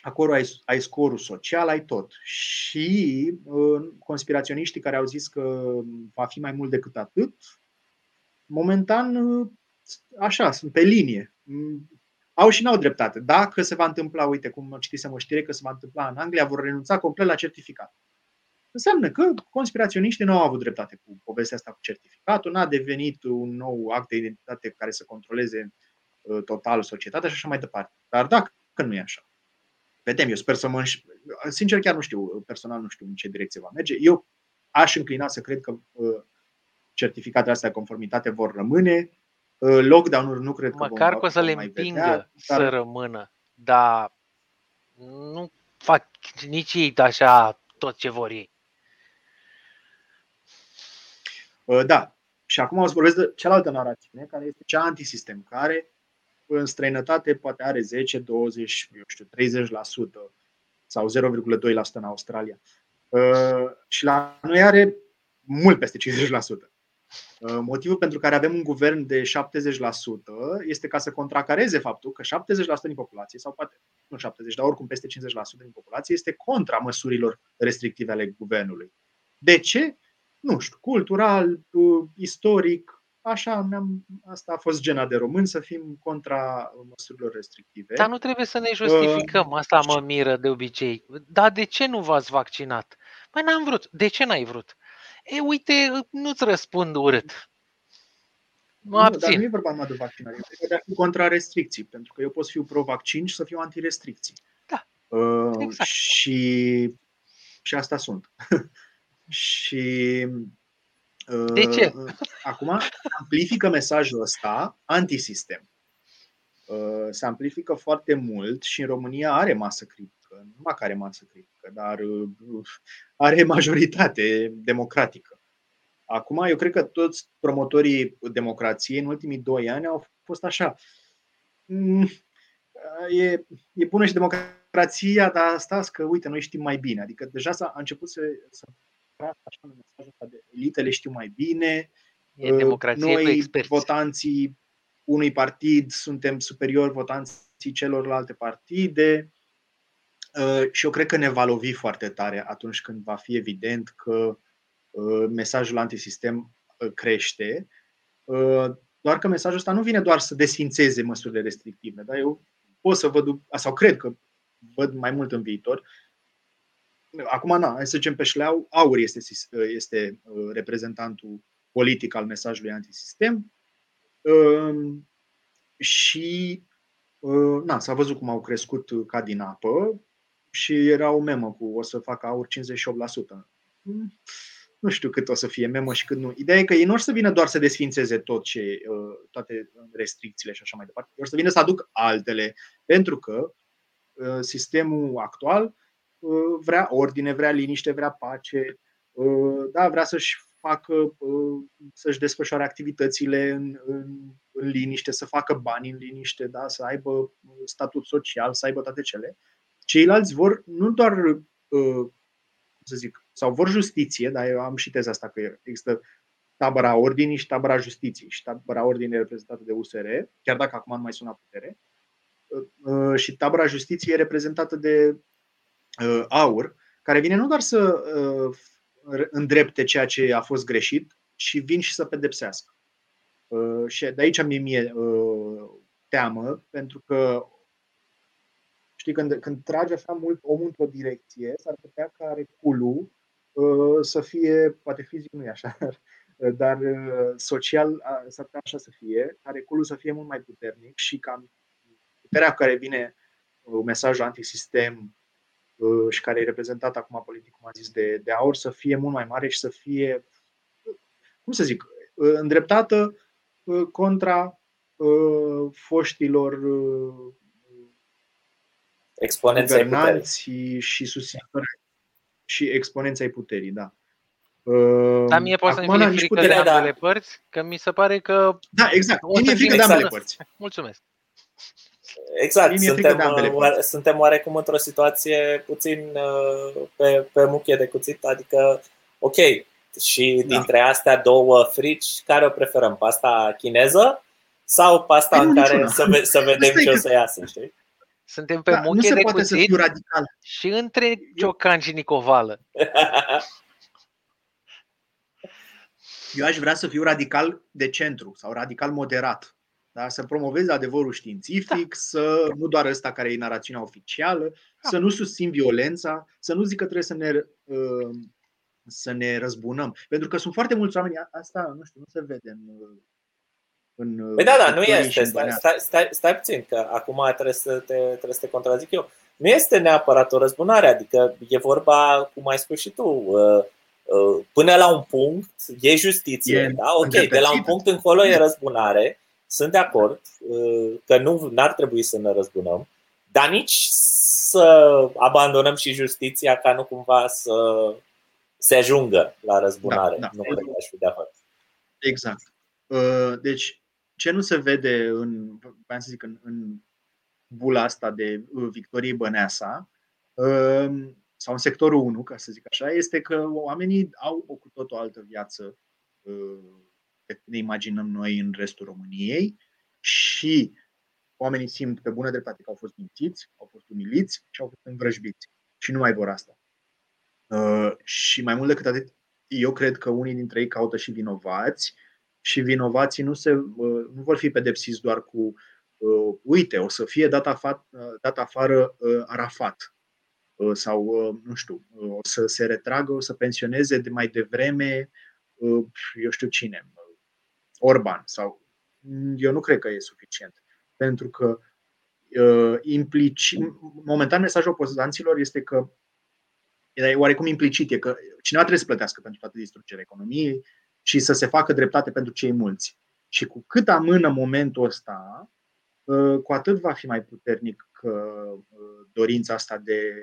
Acolo ai, ai scorul social, ai tot. Și uh, conspiraționiștii care au zis că va fi mai mult decât atât, momentan, așa, sunt pe linie. Mm, au și n-au dreptate. Dacă se va întâmpla, uite cum citisem o știre că se va întâmpla în Anglia, vor renunța complet la certificat. Înseamnă că conspiraționiștii nu au avut dreptate cu povestea asta cu certificatul, n-a devenit un nou act de identitate care să controleze uh, total societatea și așa mai departe. Dar dacă nu e așa, vedem, eu sper să mă înș... Sincer, chiar nu știu, personal nu știu în ce direcție va merge. Eu aș înclina să cred că uh, certificatele astea de conformitate vor rămâne. Uh, lockdown-uri nu cred că Măcar că o să le împingă vedea, să dar... rămână, dar nu fac nici ei așa tot ce vor ei. Uh, da. Și acum o să vorbesc de cealaltă narațiune, care este cea antisistem, care în străinătate poate are 10, 20, eu știu, 30% sau 0,2% în Australia. Uh, și la noi are mult peste 50%. Uh, motivul pentru care avem un guvern de 70% este ca să contracareze faptul că 70% din populație, sau poate nu 70%, dar oricum peste 50% din populație, este contra măsurilor restrictive ale guvernului. De ce? Nu știu, cultural, uh, istoric, așa am asta a fost gena de român, să fim contra măsurilor restrictive. Dar nu trebuie să ne justificăm, asta mă miră de obicei. Dar de ce nu v-ați vaccinat? Păi n-am vrut. De ce n-ai vrut? E, uite, nu-ți răspund urât. Mă abțin. Nu, dar nu e vorba numai de vaccinare, e de contra restricții, pentru că eu pot să fiu pro-vaccin și să fiu anti-restricții. Da, uh, exact. Și, și asta sunt. [laughs] și uh, de ce? Acum amplifică mesajul ăsta antisistem. Uh, se amplifică foarte mult și în România are masă critică nu numai care masă critică, dar uh, are majoritate democratică. Acum, eu cred că toți promotorii democrației în ultimii doi ani au fost așa. Mm, e, e bună și democrația, dar stați că, uite, noi știm mai bine. Adică deja s-a a început să, să așa mesajul ăsta de elitele știu mai bine. E democrație noi, votanții unui partid, suntem superiori votanții celorlalte partide. Uh, și eu cred că ne va lovi foarte tare atunci când va fi evident că uh, mesajul antisistem uh, crește. Doar că mesajul ăsta nu vine doar să desfințeze măsurile restrictive. Da? Eu pot să văd, sau cred că văd mai mult în viitor. Acum, na, hai să zicem pe șleau, Aur este, este reprezentantul politic al mesajului antisistem și na, s-a văzut cum au crescut ca din apă și era o memă cu o să facă aur 58%. Mm, nu știu cât o să fie memă și cât nu. Ideea e că ei nu o să vină doar să desfințeze tot ce, uh, toate restricțiile și așa mai departe. Ei o să vină să aduc altele, pentru că uh, sistemul actual uh, vrea ordine, vrea liniște, vrea pace, da, vrea să-și facă, să-și desfășoare activitățile în, în, în liniște, să facă bani în liniște, da, să aibă statut social, să aibă toate cele. Ceilalți vor nu doar, uh, să zic, sau vor justiție, dar eu am și teza asta că există tabăra ordinii și tabăra justiției. Și tabăra ordinii reprezentată de USR, chiar dacă acum nu mai sună putere, uh, uh, și tabăra justiției reprezentată de AUR, care vine nu doar să îndrepte ceea ce a fost greșit, ci vin și să pedepsească. Și de aici mi mie teamă, pentru că Știi, când, când trage așa mult omul într-o direcție, s-ar putea ca reculul uh, să fie, poate fizic nu e așa, [laughs] dar uh, social uh, s-ar putea așa să fie, ca reculul să fie mult mai puternic și ca puterea cu care vine uh, mesajul antisistem uh, și care e reprezentat acum politic, cum a zis, de, de aur, să fie mult mai mare și să fie, cum să zic, uh, îndreptată uh, contra uh, foștilor uh, Exponența puterii. și susținători și exponența puterii, da. Dar mie poate să-mi fie frică puterea, de ambele da. părți, că mi se pare că... Da, exact. Mie e frică de ambele părți. Mulțumesc. Exact, suntem, oare, suntem oarecum într-o situație puțin uh, pe, pe muchie de cuțit, adică, ok, și da. dintre astea două frici, care o preferăm? Pasta chineză sau pasta păi în care să, ve- să vedem ce o să iasă, știi? Suntem pe da, muche de poate cuțit să radical. și între Ciocan și Nicovală. Eu aș vrea să fiu radical de centru sau radical moderat. Da? Să promovez adevărul științific, da. să nu doar ăsta care e narațiunea oficială, da. să nu susțin violența, să nu zic că trebuie să ne, uh, să ne răzbunăm. Pentru că sunt foarte mulți oameni, asta nu știu, nu se vede în în păi da, da, nu este. Stai, stai, stai, stai puțin, că acum trebuie să, te, trebuie să te contrazic eu. Nu este neapărat o răzbunare, adică e vorba, cum ai spus și tu, uh, uh, până la un punct e justiție. E da? Ok, de la un punct încolo e răzbunare. Sunt de acord uh, că nu ar trebui să ne răzbunăm, dar nici să abandonăm și justiția ca nu cumva să se ajungă la răzbunare. Da, da. Nu cred că aș fi de acord. Exact. Deci, ce nu se vede în, să zic, în, în bula asta de Victoriei Băneasa, sau în sectorul 1, ca să zic așa, este că oamenii au o cu tot o altă viață decât ne imaginăm noi în restul României și oamenii simt pe bună dreptate că au fost mințiți, au fost umiliți și au fost învrăjbiți. Și nu mai vor asta. Uh, și mai mult decât atât, eu cred că unii dintre ei caută și vinovați și vinovații nu, se, uh, nu vor fi pedepsiți doar cu uh, uite, o să fie dat, afa, dat afară uh, Arafat uh, sau, uh, nu știu, uh, o să se retragă, o să pensioneze de mai devreme, uh, eu știu cine, Orban sau eu nu cred că e suficient. Pentru că uh, implici, momentan mesajul opozanților este că e oarecum implicit, e că cineva trebuie să plătească pentru toată distrugerea economiei și să se facă dreptate pentru cei mulți. Și cu cât amână momentul ăsta, uh, cu atât va fi mai puternic uh, dorința asta de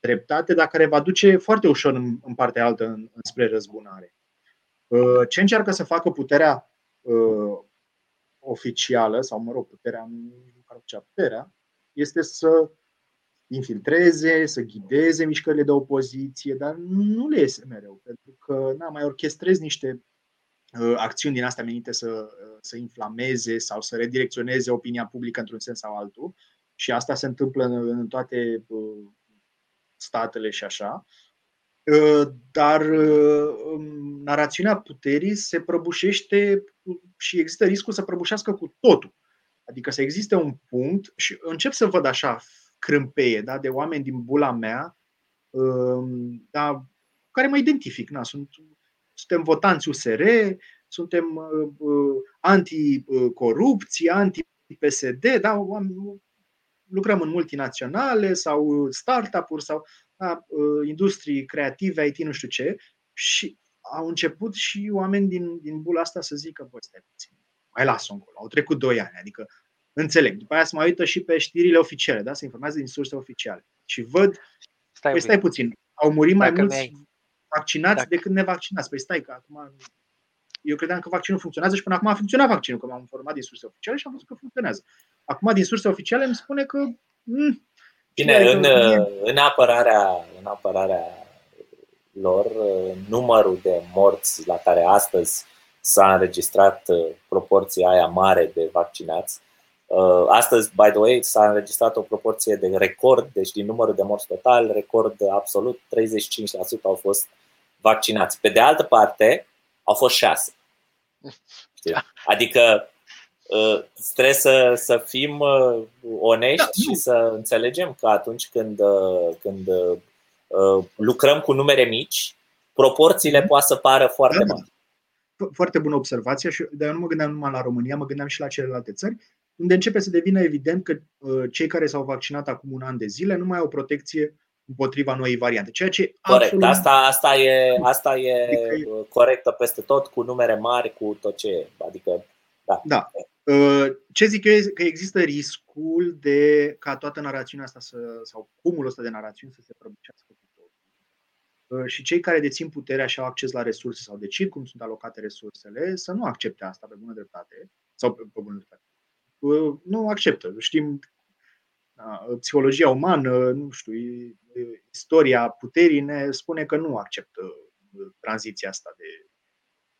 dreptate, dar care va duce foarte ușor în, în partea altă în, spre răzbunare. Uh, ce încearcă să facă puterea oficială, sau mă rog, puterea, nu puterea, este să infiltreze, să ghideze mișcările de opoziție, dar nu le iese mereu, pentru că na, mai orchestrezi niște uh, acțiuni din astea menite să, uh, să inflameze sau să redirecționeze opinia publică într-un sens sau altul. Și asta se întâmplă în, în toate uh, statele și așa. Uh, dar uh, um, narațiunea puterii se prăbușește și există riscul să prăbușească cu totul. Adică să existe un punct și încep să văd așa crâmpeie da, de oameni din bula mea um, da, care mă identific. Na, sunt, suntem votanți USR, suntem uh, anticorupție, anti-PSD, da, lucrăm în multinaționale sau startup-uri sau da, industrii creative, IT, nu știu ce, și au început și oameni din, din bula asta să zică, bă, stai puțin, mai las-o încolo. Au trecut doi ani, adică înțeleg. După aia se mai uită și pe știrile oficiale, da? se informează din surse oficiale. Și văd, stai, păi stai puțin, au murit mai mulți mi vaccinați Dacă... decât nevaccinați. Păi stai că acum eu credeam că vaccinul funcționează și până acum a funcționat vaccinul, că m-am informat din surse oficiale și am văzut că funcționează. Acum din surse oficiale îmi spune că mm, Bine, în, în, apărarea, în apărarea lor, numărul de morți la care astăzi s-a înregistrat uh, proporția aia mare de vaccinați, uh, Astăzi, by the way, s-a înregistrat o proporție de record, deci din numărul de morți total, record absolut, 35% au fost vaccinați. Pe de altă parte, au fost 6. [laughs] Adică Uh, trebuie să, să fim uh, onești da, și să înțelegem că atunci când, uh, când lucrăm cu numere mici, proporțiile mm poate să pară foarte da, da. mari. Foarte bună observație, și, dar eu nu mă gândeam numai la România, mă gândeam și la celelalte țări, unde începe să devină evident că cei care s-au vaccinat acum un an de zile nu mai au protecție împotriva noii variante. Ceea ce corect, absolut... asta, asta e, asta e adică corectă peste tot, cu numere mari, cu tot ce e. Adică, da. da. Uh, ce zic eu e că există riscul de ca toată narațiunea asta să, sau cumulul ăsta de narațiuni să se prăbușească cu totul. Uh, și cei care dețin puterea și au acces la resurse sau decid cum sunt alocate resursele, să nu accepte asta pe bună dreptate sau pe, pe bună dreptate. Uh, nu acceptă. Știm da, psihologia umană, nu știu, istoria puterii ne spune că nu acceptă tranziția asta de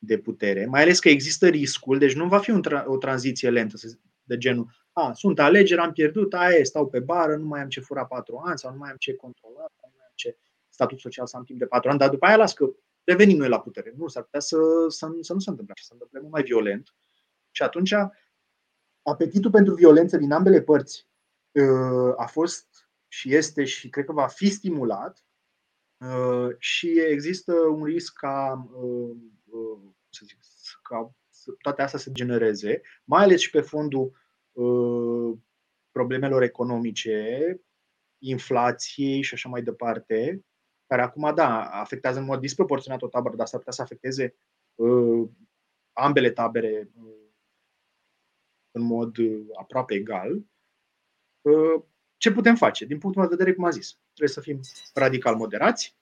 de putere, mai ales că există riscul, deci nu va fi un tra- o tranziție lentă de genul, a, sunt alegeri, am pierdut, aia stau pe bară, nu mai am ce fura patru ani sau nu mai am ce controla, nu mai am ce statut social să am timp de patru ani, dar după aia las că revenim noi la putere. Nu, s-ar putea să, să, să nu se întâmple așa, să se întâmple mult mai violent. Și atunci apetitul pentru violență din ambele părți uh, a fost și este și cred că va fi stimulat uh, și există un risc ca uh, să zic, ca toate astea să genereze, mai ales și pe fondul uh, problemelor economice, inflației și așa mai departe, care acum, da, afectează în mod disproporționat o tabără, dar s-ar putea să afecteze uh, ambele tabere uh, în mod uh, aproape egal. Uh, ce putem face? Din punctul meu de vedere, cum am zis, trebuie să fim radical moderați,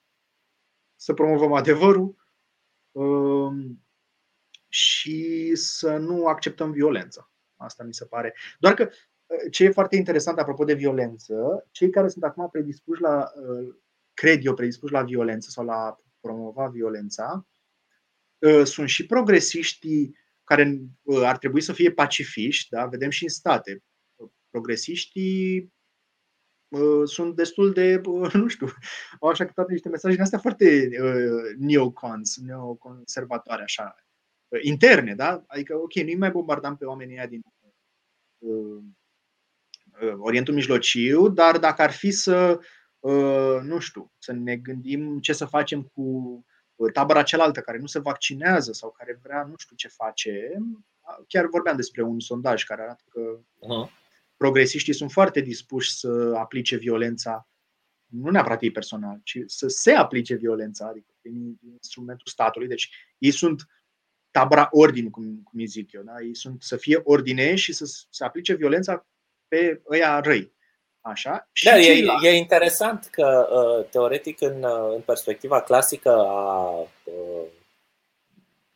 să promovăm adevărul, uh, și să nu acceptăm violența. Asta mi se pare. Doar că ce e foarte interesant apropo de violență, cei care sunt acum predispuși la, cred eu, predispuși la violență sau la promova violența, sunt și progresiștii care ar trebui să fie pacifiști, da? vedem și în state. Progresiștii sunt destul de, [laughs] nu știu, au așa că toate niște mesaje din astea foarte neocons, neoconservatoare, așa, interne, da? Adică, ok, nu-i mai bombardăm pe oamenii ăia din Orientul Mijlociu, dar dacă ar fi să, nu știu, să ne gândim ce să facem cu tabăra cealaltă care nu se vaccinează sau care vrea nu știu ce face, chiar vorbeam despre un sondaj care arată că uh-huh progresiștii sunt foarte dispuși să aplice violența, nu neapărat ei personal, ci să se aplice violența, adică prin instrumentul statului. Deci ei sunt tabra ordini, cum, cum îi zic eu. Da? Ei sunt să fie ordine și să se aplice violența pe ăia răi. Așa? Da, e, e interesant că, uh, teoretic, în, uh, în perspectiva clasică a uh,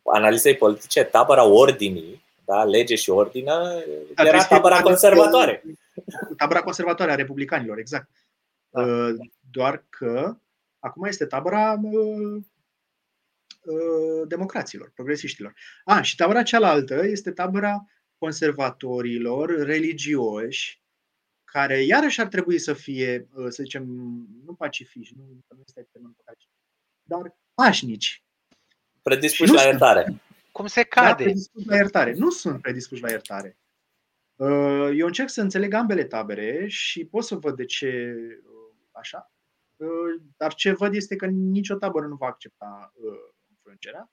analizei politice, tabăra ordinii da, lege și ordine, da, era tabăra conservatoare. Tabăra conservatoare a republicanilor, exact. Da. Uh, doar că acum este tabăra uh, uh, democraților, progresiștilor. A, și tabăra cealaltă este tabăra conservatorilor religioși, care iarăși ar trebui să fie, să zicem, nu pacifici, nu, nu este termenul dar pașnici. Predispuși la iertare. Cum se cade? Da, la iertare. Nu sunt predispuși la iertare. Uh, eu încerc să înțeleg ambele tabere și pot să văd de ce uh, așa. Uh, dar ce văd este că nicio tabără nu va accepta înfrângerea.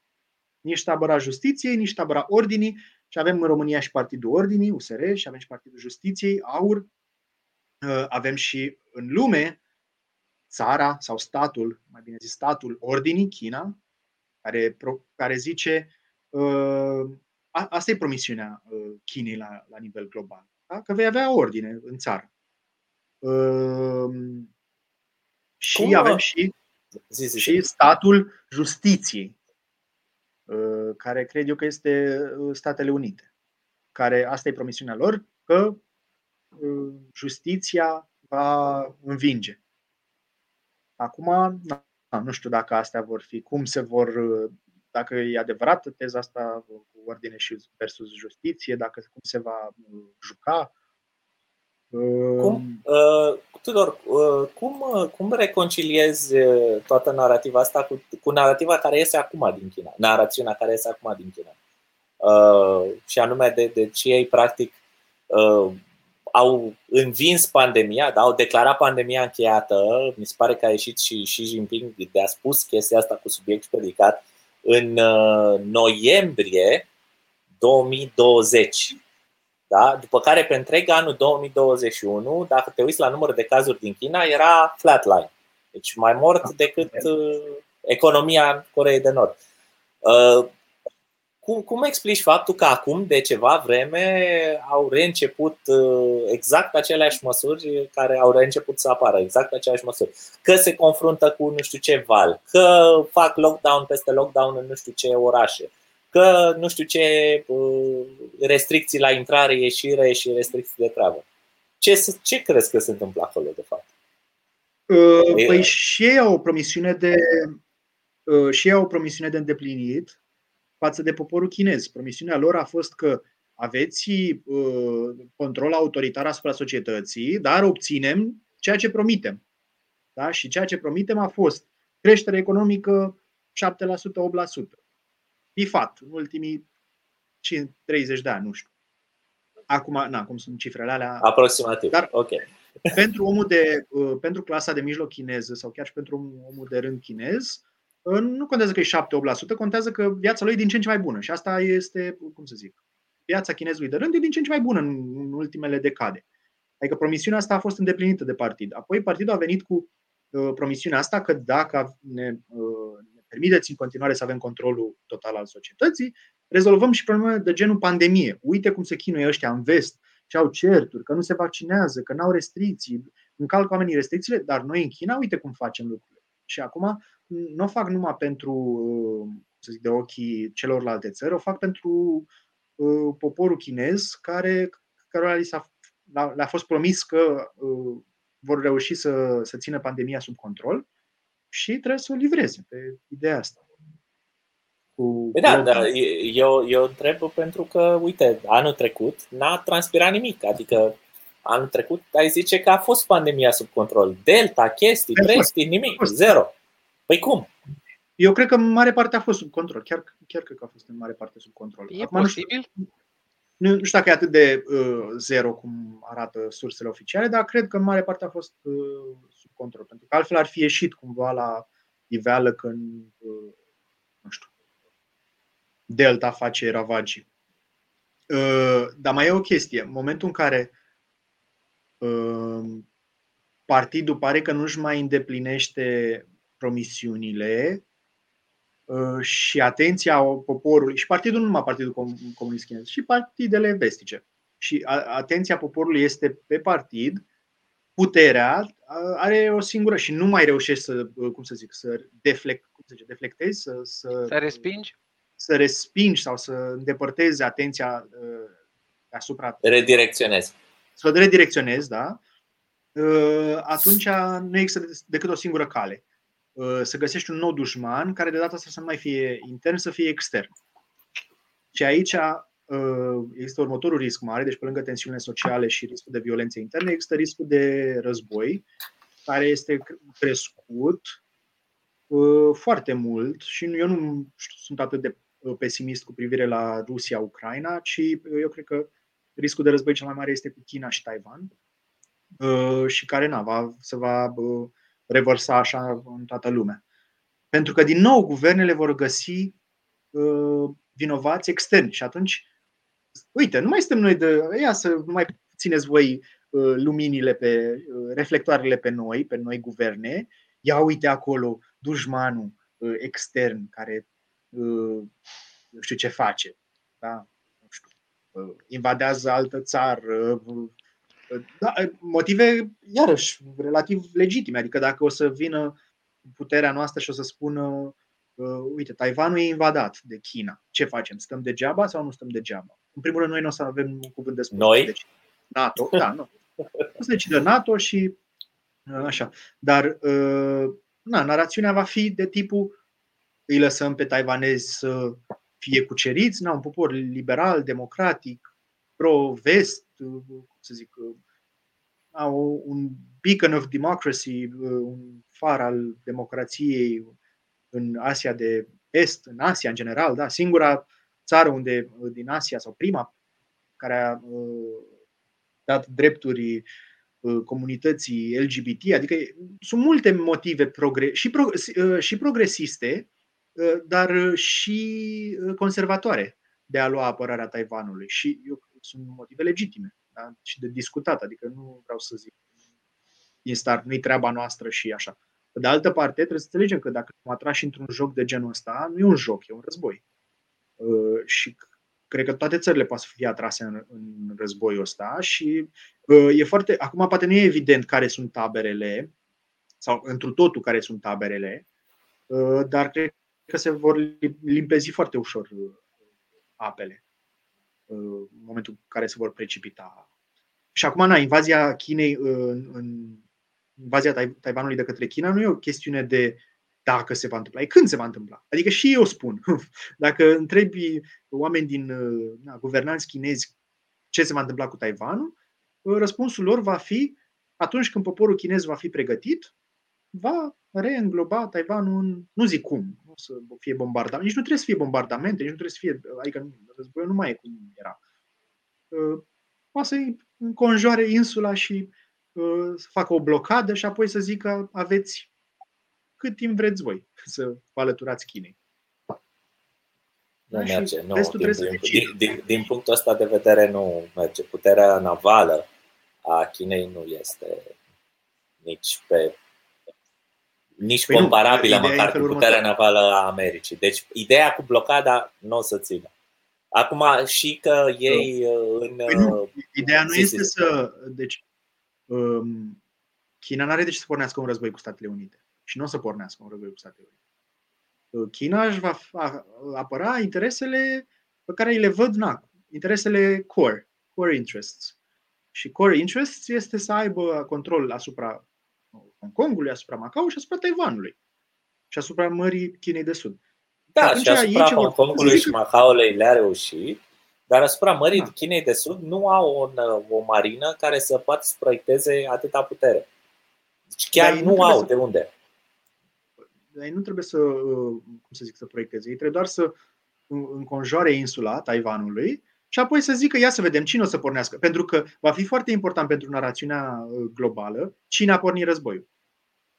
Nici tabăra justiției, nici tabăra ordinii. Și avem în România și Partidul Ordinii, USR, și avem și Partidul Justiției, AUR. Avem și în lume țara sau statul, mai bine zis statul Ordinii, China, care, care zice Uh, asta e promisiunea uh, Chinei la, la nivel global. Da? Că vei avea ordine în țară. Uh, și Cum? avem și, zi, zi, și statul justiției, care cred eu că este Statele Unite. Care asta e promisiunea lor, că justiția va învinge. Acum, nu știu dacă astea vor fi, cum se vor dacă e adevărată teza asta cu ordine și versus justiție, dacă cum se va uh, juca. Cum, uh, Tudor, uh, cum, uh, cum reconciliezi uh, toată narrativa asta cu, cu narrativa care iese acum din China, narațiunea care iese acum din China? Uh, și anume de, de ce ei practic uh, au învins pandemia, da, au declarat pandemia încheiată. Mi se pare că a ieșit și Xi Jinping de a spus chestia asta cu subiect predicat în uh, noiembrie 2020. Da? După care, pe întreg anul 2021, dacă te uiți la numărul de cazuri din China, era flatline. Deci mai mort decât uh, economia Coreei de Nord. Uh, cum, cum explici faptul că acum, de ceva vreme, au reînceput uh, exact aceleași măsuri care au reînceput să apară, exact aceleași măsuri? Că se confruntă cu nu știu ce val, că fac lockdown peste lockdown în nu știu ce orașe, că nu știu ce uh, restricții la intrare, ieșire și restricții de treabă. Ce, ce crezi că se întâmplă acolo, de fapt? Uh, păi și ei au o promisiune de și ei au o promisiune de îndeplinit față de poporul chinez. Promisiunea lor a fost că aveți uh, control autoritar asupra societății, dar obținem ceea ce promitem. Da? Și ceea ce promitem a fost creștere economică 7%, 8%. Bifat în ultimii 30 de ani, nu știu. Acum, na, cum sunt cifrele alea. Aproximativ. Dar ok. pentru omul de, uh, pentru clasa de mijloc chineză sau chiar și pentru omul de rând chinez, nu contează că e 7-8%, contează că viața lui e din ce în ce mai bună. Și asta este, cum să zic, viața chinezului de rând e din ce în ce mai bună în, în ultimele decade. Adică promisiunea asta a fost îndeplinită de partid. Apoi partidul a venit cu uh, promisiunea asta că dacă ne, uh, ne permiteți în continuare să avem controlul total al societății, rezolvăm și probleme de genul pandemie. Uite cum se chinuie ăștia în vest, ce au certuri, că nu se vaccinează, că nu au restricții, încalcă oamenii restricțiile, dar noi în China, uite cum facem lucrurile. Și acum nu o fac numai pentru să zic, de ochii celorlalte țări, o fac pentru uh, poporul chinez care, care li s-a, le-a fost promis că uh, vor reuși să, să țină pandemia sub control și trebuie să o livreze pe ideea asta. Cu păi da, dar eu, eu întreb pentru că, uite, anul trecut n-a transpirat nimic. Adică anul trecut ai zice că a fost pandemia sub control. Delta, chestii, chestii, nimic, zero. Păi cum? Eu cred că în mare parte a fost sub control. Chiar, chiar cred că a fost în mare parte sub control. E Acum, posibil? Nu, nu știu dacă e atât de uh, zero cum arată sursele oficiale, dar cred că în mare parte a fost uh, sub control. Pentru că altfel ar fi ieșit cumva la iveală când, uh, nu știu, Delta face ravagii. Uh, dar mai e o chestie. În momentul în care uh, partidul pare că nu-și mai îndeplinește promisiunile, Uh, și atenția poporului, și partidul nu numai Partidul Comunist Chinez, și partidele vestice. Și atenția poporului este pe partid, puterea are o singură și nu mai reușești să, uh, cum să zic, să deflect, cum să zic, deflectezi, să, să, să respingi? Să respingi sau să îndepărtezi atenția uh, asupra. Redirecționezi. Să o redirecționezi, da. Uh, atunci nu există decât o singură cale Uh, să găsești un nou dușman care de data asta să nu mai fie intern, să fie extern. Și aici uh, există următorul risc mare, deci pe lângă tensiunile sociale și riscul de violențe interne, există riscul de război, care este crescut uh, foarte mult și eu nu sunt atât de pesimist cu privire la Rusia-Ucraina, ci eu cred că riscul de război cel mai mare este cu China și Taiwan și care na, va, se va revărsa așa în toată lumea. Pentru că, din nou, guvernele vor găsi uh, vinovați externi și atunci, uite, nu mai suntem noi de. Ia să nu mai țineți voi uh, luminile pe, uh, reflectoarele pe noi, pe noi guverne. Ia uite acolo dușmanul uh, extern care uh, nu știu ce face. Da? Nu știu, uh, invadează altă țară, uh, da, motive, iarăși, relativ legitime. Adică dacă o să vină puterea noastră și o să spună uh, uite, Taiwanul e invadat de China. Ce facem? Stăm degeaba sau nu stăm degeaba? În primul rând, noi nu o să avem un cuvânt de spus. Noi? Deci, NATO, da, nu. O să decidă NATO și uh, așa. Dar uh, na, narațiunea va fi de tipul îi lăsăm pe taiwanezi să fie cuceriți, na, un popor liberal, democratic, pro-vest, cum să zic, au un beacon of democracy, un far al democrației în Asia de Est, în Asia în general, da, singura țară unde din Asia sau prima care a uh, dat drepturi uh, comunității LGBT, adică sunt multe motive progre- și, pro- uh, și progresiste, dar și conservatoare de a lua apărarea Taiwanului. Și eu sunt motive legitime da? și de discutat, adică nu vreau să zic din start, nu-i treaba noastră și așa. Pe de altă parte, trebuie să înțelegem că dacă mă atrași într-un joc de genul ăsta, nu e un joc, e un război. Uh, și cred că toate țările pot să fie atrase în, în războiul ăsta și uh, e foarte. Acum, poate nu e evident care sunt taberele sau întru totul care sunt taberele, uh, dar cred că se vor limpezi foarte ușor apele în momentul în care se vor precipita. Și acum, na, invazia Chinei în, în invazia Taiwanului de către China nu e o chestiune de dacă se va întâmpla, e când se va întâmpla. Adică și eu spun, [laughs] dacă întrebi oameni din na, guvernanți chinezi ce se va întâmpla cu Taiwanul, răspunsul lor va fi atunci când poporul chinez va fi pregătit, va reîngloba Taiwanul în, nu zic cum, nu să fie bombardat, nici nu trebuie să fie bombardamente, nici nu trebuie să fie, adică războiul nu mai e cum era. Uh, poate să înconjoare insula și uh, să facă o blocadă și apoi să zică aveți cât timp vreți voi [laughs] să vă alăturați Chinei. Nu da, merge, nu. Din, din, din, din, din punctul ăsta de vedere nu merge. Puterea navală a Chinei nu este nici pe nici păi comparabilă nu, măcar cu puterea următor. navală a Americii. Deci ideea cu blocada nu o să țină. Acum și că ei nu. în... Păi nu, ideea nu este să... Deci, um, China nu are de ce să pornească un război cu Statele Unite. Și nu o să pornească un război cu Statele Unite. China își va apăra interesele pe care le văd, na, interesele core, core interests. Și core interests este să aibă control asupra Hong Kongului, asupra Macau și asupra Taiwanului și asupra Mării Chinei de Sud. Da, și, și asupra Hong Kongului și Macaului le-a reușit, dar asupra Mării da. Chinei de Sud nu au o, o marină care să poată să proiecteze atâta putere. Deci chiar dar nu, nu au să... de unde. Dar ei nu trebuie să, cum să zic, să proiecteze. Ei trebuie doar să înconjoare insula Taiwanului și apoi să zică, ia să vedem cine o să pornească. Pentru că va fi foarte important pentru narațiunea uh, globală cine a pornit războiul.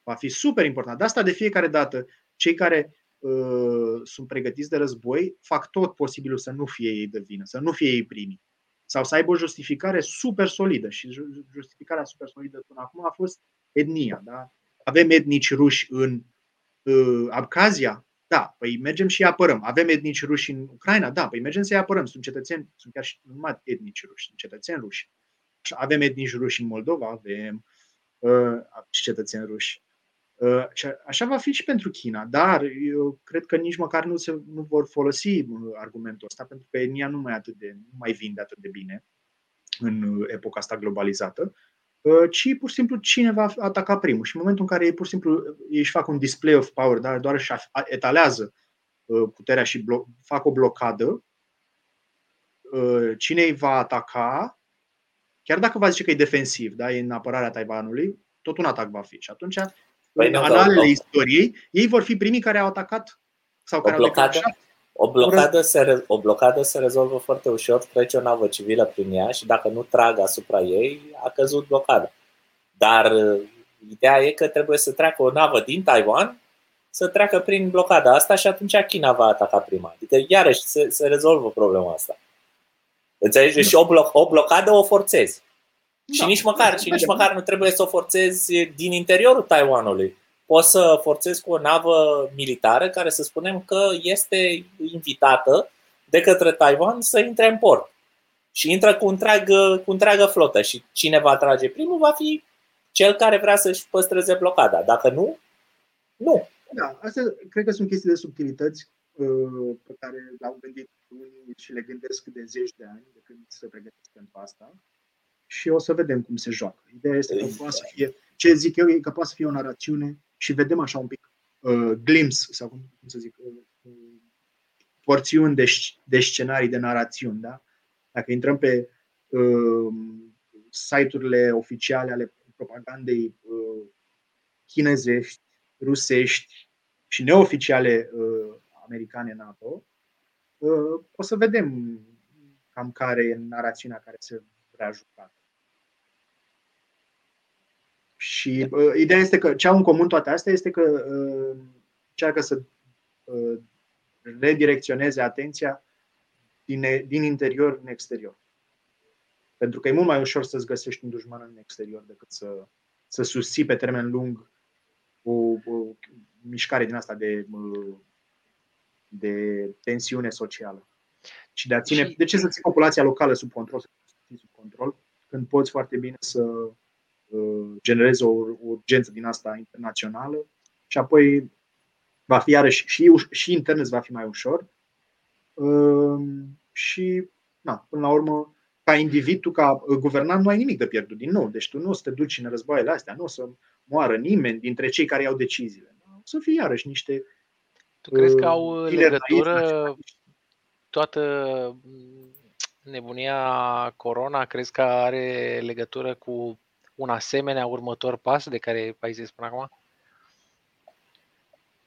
Va fi super important. De asta de fiecare dată cei care uh, sunt pregătiți de război fac tot posibilul să nu fie ei de vină, să nu fie ei primii. Sau să aibă o justificare super solidă. Și justificarea super solidă până acum a fost etnia. Da? Avem etnici ruși în uh, Abkhazia, da, păi mergem și apărăm. Avem etnici ruși în Ucraina? Da, păi mergem să-i apărăm. Sunt cetățeni, sunt chiar și numai etnici ruși, sunt cetățeni ruși. Avem etnici ruși în Moldova, avem uh, și cetățeni ruși. Uh, și așa va fi și pentru China, dar eu cred că nici măcar nu, se, nu vor folosi uh, argumentul ăsta, pentru că etnia nu mai, atât de, nu mai vinde atât de bine în uh, epoca asta globalizată Uh, ci pur și simplu cine va ataca primul. Și în momentul în care ei pur și simplu ei își fac un display of power, dar doar își etalează uh, puterea și blo- fac o blocadă, uh, cine îi va ataca, chiar dacă va zice că e defensiv, da, e în apărarea Taiwanului, tot un atac va fi. Și atunci, păi în analele istoriei, ei vor fi primii care au atacat sau care au declanșat o blocadă, se, o blocadă se rezolvă foarte ușor, trece o navă civilă prin ea și dacă nu trag asupra ei, a căzut blocada. Dar uh, ideea e că trebuie să treacă o navă din Taiwan să treacă prin blocada asta și atunci China va ataca prima. Adică iarăși se, se rezolvă problema asta. Înțelegi? Și o, bloc, o blocadă o forțezi. Da. Și nici măcar, și nici măcar nu trebuie să o forțezi din interiorul Taiwanului poți să forțezi cu o navă militară care să spunem că este invitată de către Taiwan să intre în port. Și intră cu întreagă, cu întreagă flotă și cine va trage primul va fi cel care vrea să-și păstreze blocada. Dacă nu, nu. Da, astea cred că sunt chestii de subtilități uh, pe care le-au gândit unii și le gândesc de zeci de ani de când se pregătesc pentru asta și o să vedem cum se joacă. Ideea este că poate să fie, ce zic eu, e că poate să fie o narațiune și vedem așa un pic uh, glimpse sau cum, cum să zic, uh, uh, porțiuni de, de scenarii, de narațiuni. Da? Dacă intrăm pe uh, site-urile oficiale ale propagandei uh, chinezești, rusești și neoficiale uh, americane NATO, uh, o să vedem cam care e narațiunea care se vrea jucată. Și uh, ideea este că ce au în comun toate astea este că uh, încearcă să uh, redirecționeze atenția din, din interior în exterior. Pentru că e mult mai ușor să-ți găsești un dușman în exterior decât să, să susții pe termen lung o, o mișcare din asta de, uh, de tensiune socială. Și de a ține. De ce să ții populația locală sub control, să sub control, când poți foarte bine să Uh, genereze o urgență din asta internațională și apoi va fi iarăși și, și intern îți va fi mai ușor. Um, și, na, până la urmă, ca individ, tu ca guvernant, nu ai nimic de pierdut din nou. Deci tu nu o să te duci în războaiele astea, nu o să moară nimeni dintre cei care iau deciziile. O să fie iarăși niște. Tu crezi că au uh, legătură toată nebunia corona? Crezi că are legătură cu un asemenea următor pas de care ai zis până acum?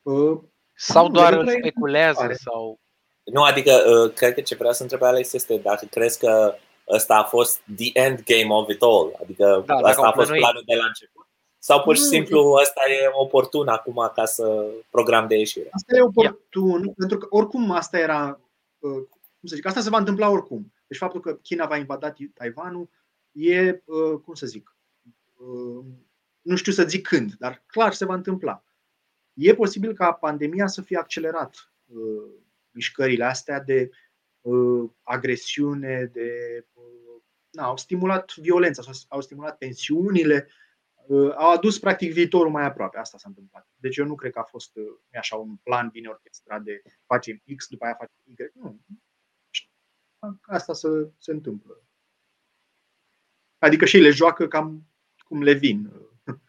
Uh, sau doar speculează? Sau... Nu, adică uh, cred că ce vreau să întreb Alex este dacă crezi că ăsta a fost the end game of it all, adică da, asta a fost planul de la început? Sau pur și simplu ăsta e oportun acum ca să program de ieșire? Asta e oportun, yeah. pentru că oricum asta era, uh, cum să zic, asta se va întâmpla oricum. Deci faptul că China va invada Taiwanul e, uh, cum să zic, nu știu să zic când, dar clar se va întâmpla. E posibil ca pandemia să fie accelerat uh, mișcările astea de uh, agresiune, de uh, na, au stimulat violența, au stimulat tensiunile, Au adus practic viitorul mai aproape. Asta s-a întâmplat. Deci eu nu cred că a fost așa un plan bine orchestrat de facem X, după aia facem Y. Nu. Asta se, se întâmplă. Adică și ei le joacă cam cum le vin. [laughs]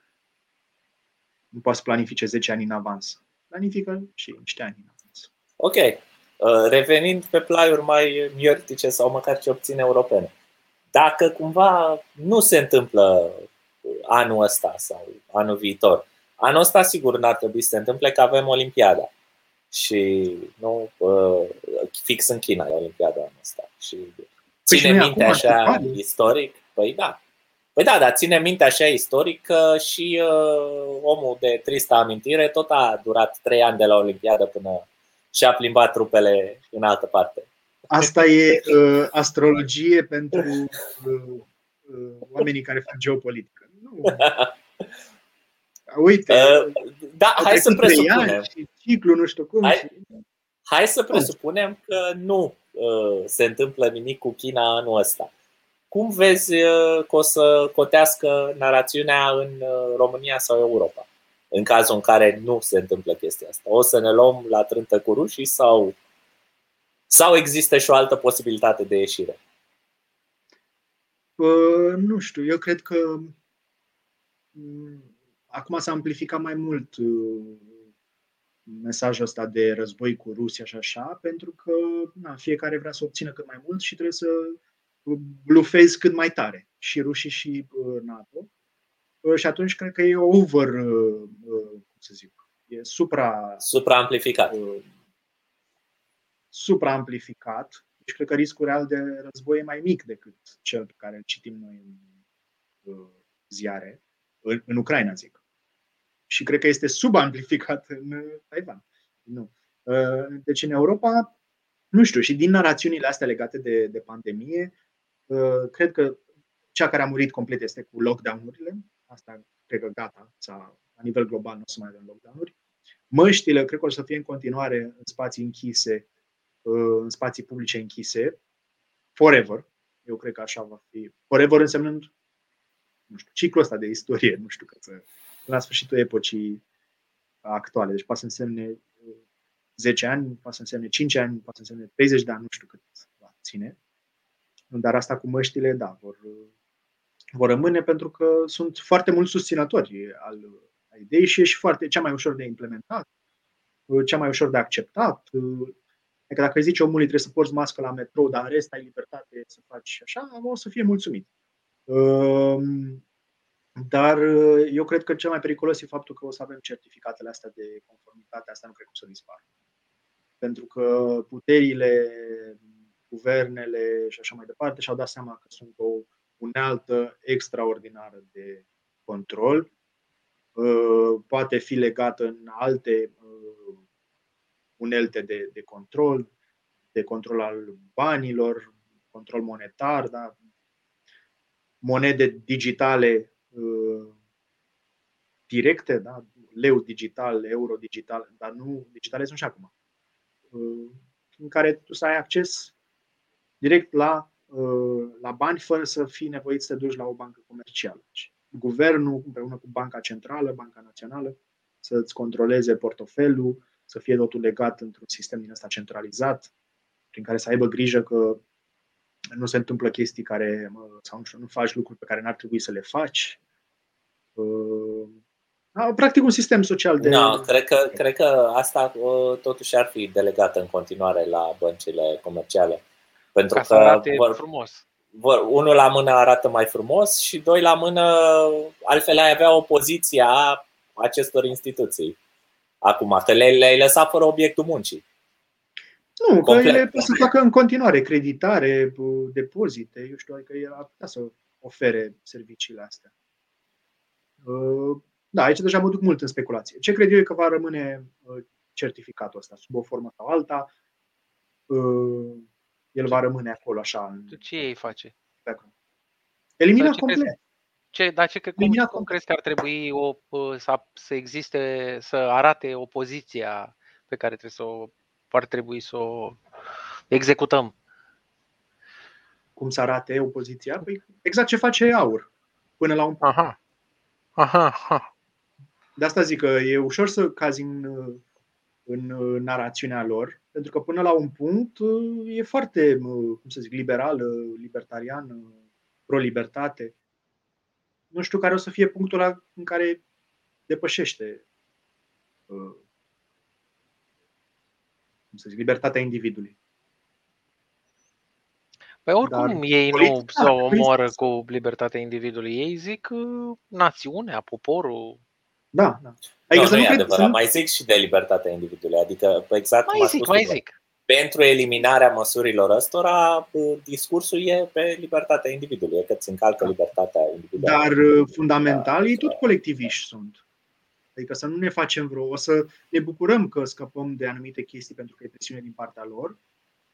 Nu poți să planifice 10 ani în avans. Planifică și niște ani în avans. Ok. Uh, revenind pe plaiuri mai miortice sau măcar ce obține europene. Dacă cumva nu se întâmplă anul ăsta sau anul viitor, anul ăsta sigur n-ar trebui să se întâmple că avem Olimpiada. Și nu, uh, fix în China e Olimpiada anul ăsta. Și păi ține minte așa istoric? Păi da. Păi da, dar ține minte așa istoric că și uh, omul de tristă amintire tot a durat trei ani de la Olimpiadă până și-a plimbat trupele în altă parte. Asta e uh, astrologie pentru uh, uh, oamenii care fac geopolitică. Nu. [laughs] Uite, uh, da, hai să presupunem. Și ciclu, nu știu cum. Hai, hai să presupunem că nu uh, se întâmplă nimic cu China anul ăsta. Cum vezi uh, că o să cotească narațiunea în uh, România sau Europa? În cazul în care nu se întâmplă chestia asta. O să ne luăm la trântă cu rușii sau, sau există și o altă posibilitate de ieșire? Uh, nu știu, eu cred că mm, acum s-a amplificat mai mult uh, mesajul ăsta de război cu Rusia și așa, pentru că na, fiecare vrea să obțină cât mai mult și trebuie să blufezi cât mai tare, și rușii și uh, NATO. Uh, și atunci cred că e over, cum să zic, e supra... Supraamplificat. Supraamplificat. Deci cred că riscul real de război e mai mic decât cel pe care îl citim noi în ziare, în, în Ucraina, zic. Și cred că este subamplificat în Taiwan. Nu. Deci în Europa, nu știu, și din narațiunile astea legate de, de pandemie, Uh, cred că cea care a murit complet este cu lockdown-urile. Asta cred că gata, la nivel global nu o să mai avem lockdown-uri. Măștile cred că o să fie în continuare în spații închise, uh, în spații publice închise, forever. Eu cred că așa va fi. Forever însemnând nu știu, ciclul ăsta de istorie, nu știu, că să, la sfârșitul epocii actuale. Deci poate să însemne 10 uh, ani, poate să însemne 5 ani, poate să însemne 30 de ani, nu știu cât va ține. Dar asta cu măștile, da, vor, vor rămâne pentru că sunt foarte mulți susținători al, al ideii și e și foarte, cea mai ușor de implementat, cea mai ușor de acceptat. Adică dacă îi zice omului trebuie să porți mască la metrou, dar în rest ai libertate să faci așa, o să fie mulțumit. Ehm, dar eu cred că cel mai periculos e faptul că o să avem certificatele astea de conformitate, asta nu cred că o să dispară. Pentru că puterile guvernele și așa mai departe și-au dat seama că sunt o unealtă extraordinară de control. Uh, poate fi legată în alte uh, unelte de, de control, de control al banilor, control monetar, da? monede digitale uh, directe, da? leu digital, euro digital, dar nu digitale sunt și acum, în care tu să ai acces direct la, uh, la bani fără să fii nevoit să te duci la o bancă comercială. Deci, guvernul, împreună cu Banca Centrală, Banca Națională, să-ți controleze portofelul, să fie totul legat într-un sistem din ăsta centralizat, prin care să aibă grijă că nu se întâmplă chestii care, sau nu știu, nu faci lucruri pe care n-ar trebui să le faci. Uh, practic un sistem social de. No, cred, că, cred că asta uh, totuși ar fi delegată în continuare la băncile comerciale. Pentru Ca că arate vor, frumos. Vor, unul la mână arată mai frumos și doi la mână, altfel ai avea opoziția a acestor instituții. Acum, că le, le-ai lăsat fără obiectul muncii. Nu, Complet. că ele pot să facă în continuare creditare, depozite, eu știu, adică el ar putea să ofere serviciile astea. Uh, da, aici deja mă duc mult în speculație. Ce cred eu e că va rămâne uh, certificatul ăsta, sub o formă sau alta. Uh, el va rămâne acolo așa. Tu ce ei face? Elimina complet. Crezi, ce, dar ce, cum, cum crezi că ar trebui o, să, să existe, să arate opoziția pe care trebuie să o, ar trebui să o executăm? Cum să arate opoziția? Păi exact ce face aur. Până la un Aha. Aha, aha. De asta zic că e ușor să cazi în, în narațiunea lor, pentru că până la un punct e foarte, cum să zic, liberal, libertarian, pro-libertate. Nu știu care o să fie punctul ăla în care depășește cum să zic, libertatea individului. Păi oricum Dar ei nu se omoară cu libertatea individului. Ei zic uh, națiunea, poporul. Da, da. Adică no, nu, nu e adevărat. Să... Mai zic și de libertatea individului. Adică, exact mai zic, mai zic. Pentru eliminarea măsurilor ăstora, uh, discursul e pe libertatea individului, e că ți încalcă da. libertatea individuală. Dar uh, fundamental, ei tot colectiviști sunt. Adică să nu ne facem vreo. O să ne bucurăm că scăpăm de anumite chestii pentru că e presiune din partea lor,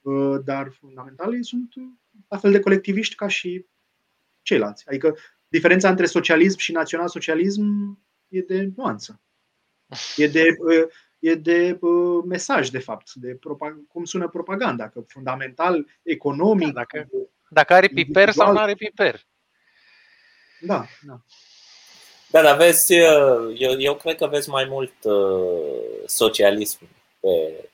uh, dar fundamental ei sunt la fel de colectiviști ca și ceilalți. Adică diferența între socialism și național-socialism e de nuanță. E de, uh, e de uh, mesaj, de fapt, de propag- cum sună propaganda, că fundamental, economic. Da, dacă, dacă are piper sau nu are piper. Da, da. Da, dar vezi, uh, eu, eu cred că vezi mai mult uh, socialism pe,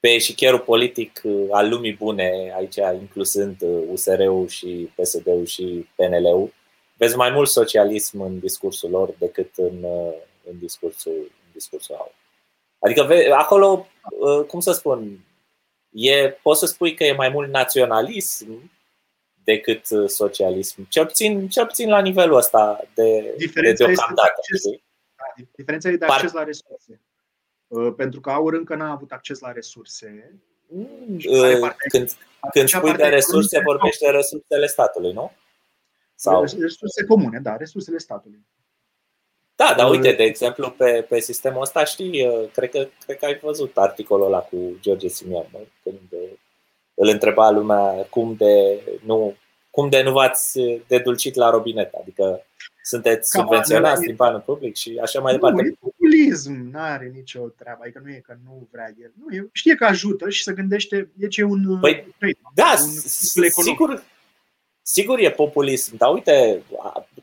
pe eșichierul politic uh, al lumii bune, aici inclusând USR-ul uh, și PSD-ul și PNL-ul. Vezi mai mult socialism în discursul lor decât în, în discursul, în discursul lor. Adică ve, acolo, cum să spun, e, poți să spui că e mai mult naționalism, decât uh, socialism. Cel puțin, cel puțin la nivelul ăsta de, Diferența de deocamdată. Este de acces, da, diferența e de acces Par... la resurse. Uh, pentru că aur încă n-a avut acces la resurse. Mm, uh, când, când spui de resurse, vorbești de resursele statului, nu? Sau... Resurse comune, da, resursele statului. Da, dar uite, de exemplu, pe, pe sistemul ăsta, știi, cred că, cred că ai văzut articolul ăla cu George Simion, când îl întreba lumea cum de nu, cum de nu v-ați dedulcit la robinet, adică sunteți Cam subvenționați din banul public și așa mai departe. Nu, e populism, nu are nicio treabă, adică nu e că nu vrea el. Nu, e, știe că ajută și se gândește, e ce un păi, trade, da, un sigur, sigur e populism, dar uite,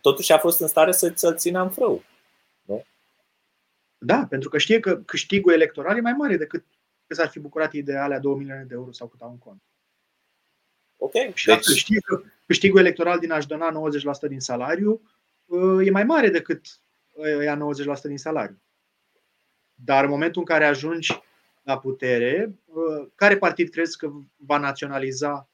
totuși a fost în stare să, să țină în frâu. Nu? Da, pentru că știe că câștigul electoral e mai mare decât că s-ar fi bucurat ideale a 2 milioane de euro sau cât au în cont. Ok. Și deci... știe că câștigul electoral din a-și dona 90% din salariu uh, e mai mare decât ia 90% din salariu. Dar în momentul în care ajungi la putere, uh, care partid crezi că va naționaliza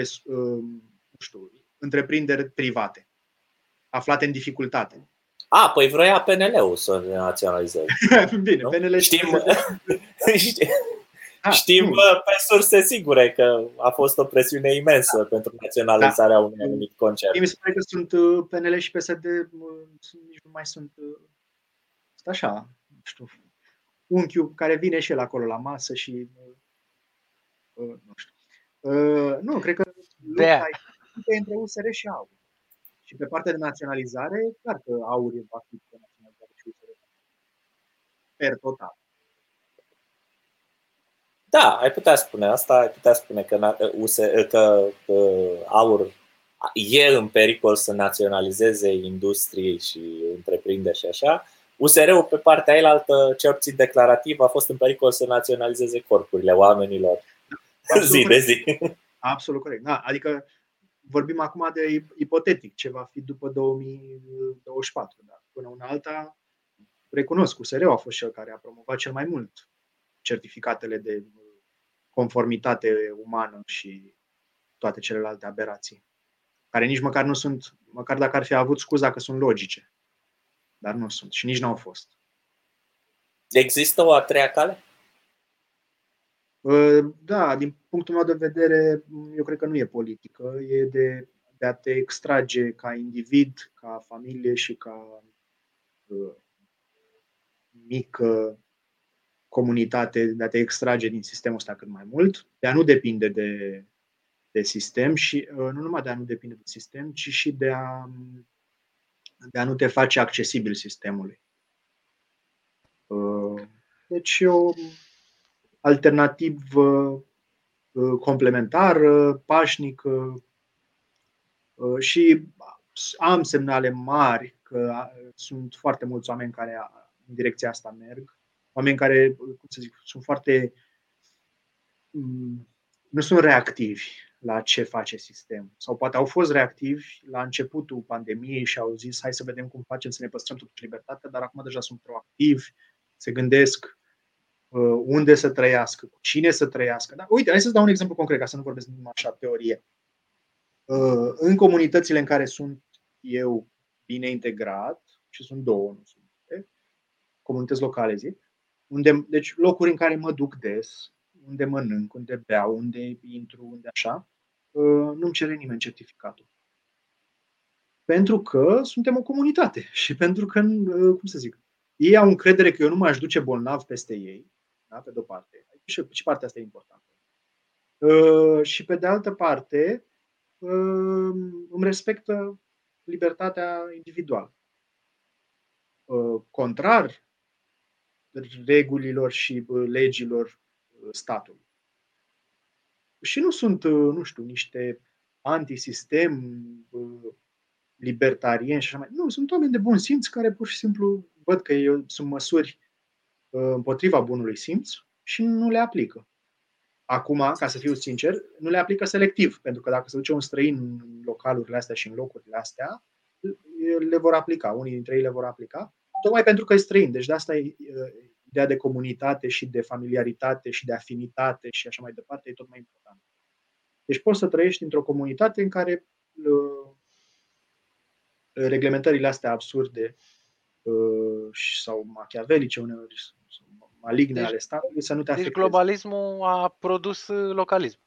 uh, nu știu, întreprinderi private aflate în dificultate? A, păi vroia PNL-ul să naționalizeze. [laughs] Bine, nu? PNL știm, [laughs] știm, a, știm nu. pe surse sigure că a fost o presiune imensă da. pentru naționalizarea da. unui anumit concert. Mi se pare că sunt uh, PNL și PSD, uh, nici nu mai sunt, uh, sunt așa, nu știu, unchiul care vine și el acolo la masă și nu știu. Nu, cred că lupta e între USR și AUR. Și pe partea de naționalizare, clar că aur va fi pe naționalizare și per total. Da, ai putea spune asta, ai putea spune că, USE, că uh, aur e în pericol să naționalizeze industrie și întreprinderi și așa. USR-ul pe partea elaltă, cel puțin declarativ, a fost în pericol să naționalizeze corpurile oamenilor Absolut zi de zi. Absolut corect. Da, adică vorbim acum de ipotetic, ce va fi după 2024. Dar până una alta, recunosc, USR-ul a fost cel care a promovat cel mai mult certificatele de conformitate umană și toate celelalte aberații, care nici măcar nu sunt, măcar dacă ar fi avut scuza că sunt logice, dar nu sunt și nici n-au fost. Există o a treia cale? Da, din punctul meu de vedere, eu cred că nu e politică, e de, de a te extrage ca individ, ca familie și ca uh, mică comunitate, de a te extrage din sistemul ăsta cât mai mult, de a nu depinde de, de sistem și uh, nu numai de a nu depinde de sistem, ci și de a, de a nu te face accesibil sistemului. Uh, deci eu alternativ uh, complementar, pașnic și am semnale mari că sunt foarte mulți oameni care în direcția asta merg, oameni care, cum să zic, sunt foarte mm, nu sunt reactivi la ce face sistemul. Sau poate au fost reactivi la începutul pandemiei și au zis hai să vedem cum facem să ne păstrăm totuși libertatea, dar acum deja sunt proactivi, se gândesc uh, unde să trăiască, cu cine să trăiască. Da? Uite, hai să-ți dau un exemplu concret, ca să nu vorbesc numai așa teorie. Uh, în comunitățile în care sunt eu bine integrat, și sunt două, nu sunt, comunități locale, zic, unde, deci locuri în care mă duc des, unde mănânc, unde beau, unde intru, unde așa, uh, nu-mi cere nimeni certificatul. Pentru că suntem o comunitate [laughs] și pentru că, uh, cum să zic, ei au încredere că eu nu m-aș duce bolnav peste ei, da? pe de-o parte. Și, și partea asta e importantă. Uh, și pe de altă parte, îmi respectă libertatea individuală. Contrar regulilor și legilor statului. Și nu sunt, uh, nu știu, niște antisistem, uh, libertarieni și așa mai. Nu, sunt oameni de bun simț care pur și simplu văd că eu, sunt măsuri uh, împotriva bunului simț și nu le aplică. Acum, ca să fiu sincer, nu le aplică selectiv, pentru că dacă se duce un străin în localurile astea și în locurile astea, le vor aplica, unii dintre ei le vor aplica, tocmai pentru că e străin. Deci de asta e ideea de comunitate și de familiaritate și de afinitate și așa mai departe e tot mai important. Deci poți să trăiești într-o comunitate în care uh, reglementările astea absurde uh, sau machiavelice uneori maligne deci, ale statului să nu te deci afecteze. Deci globalismul a produs localism.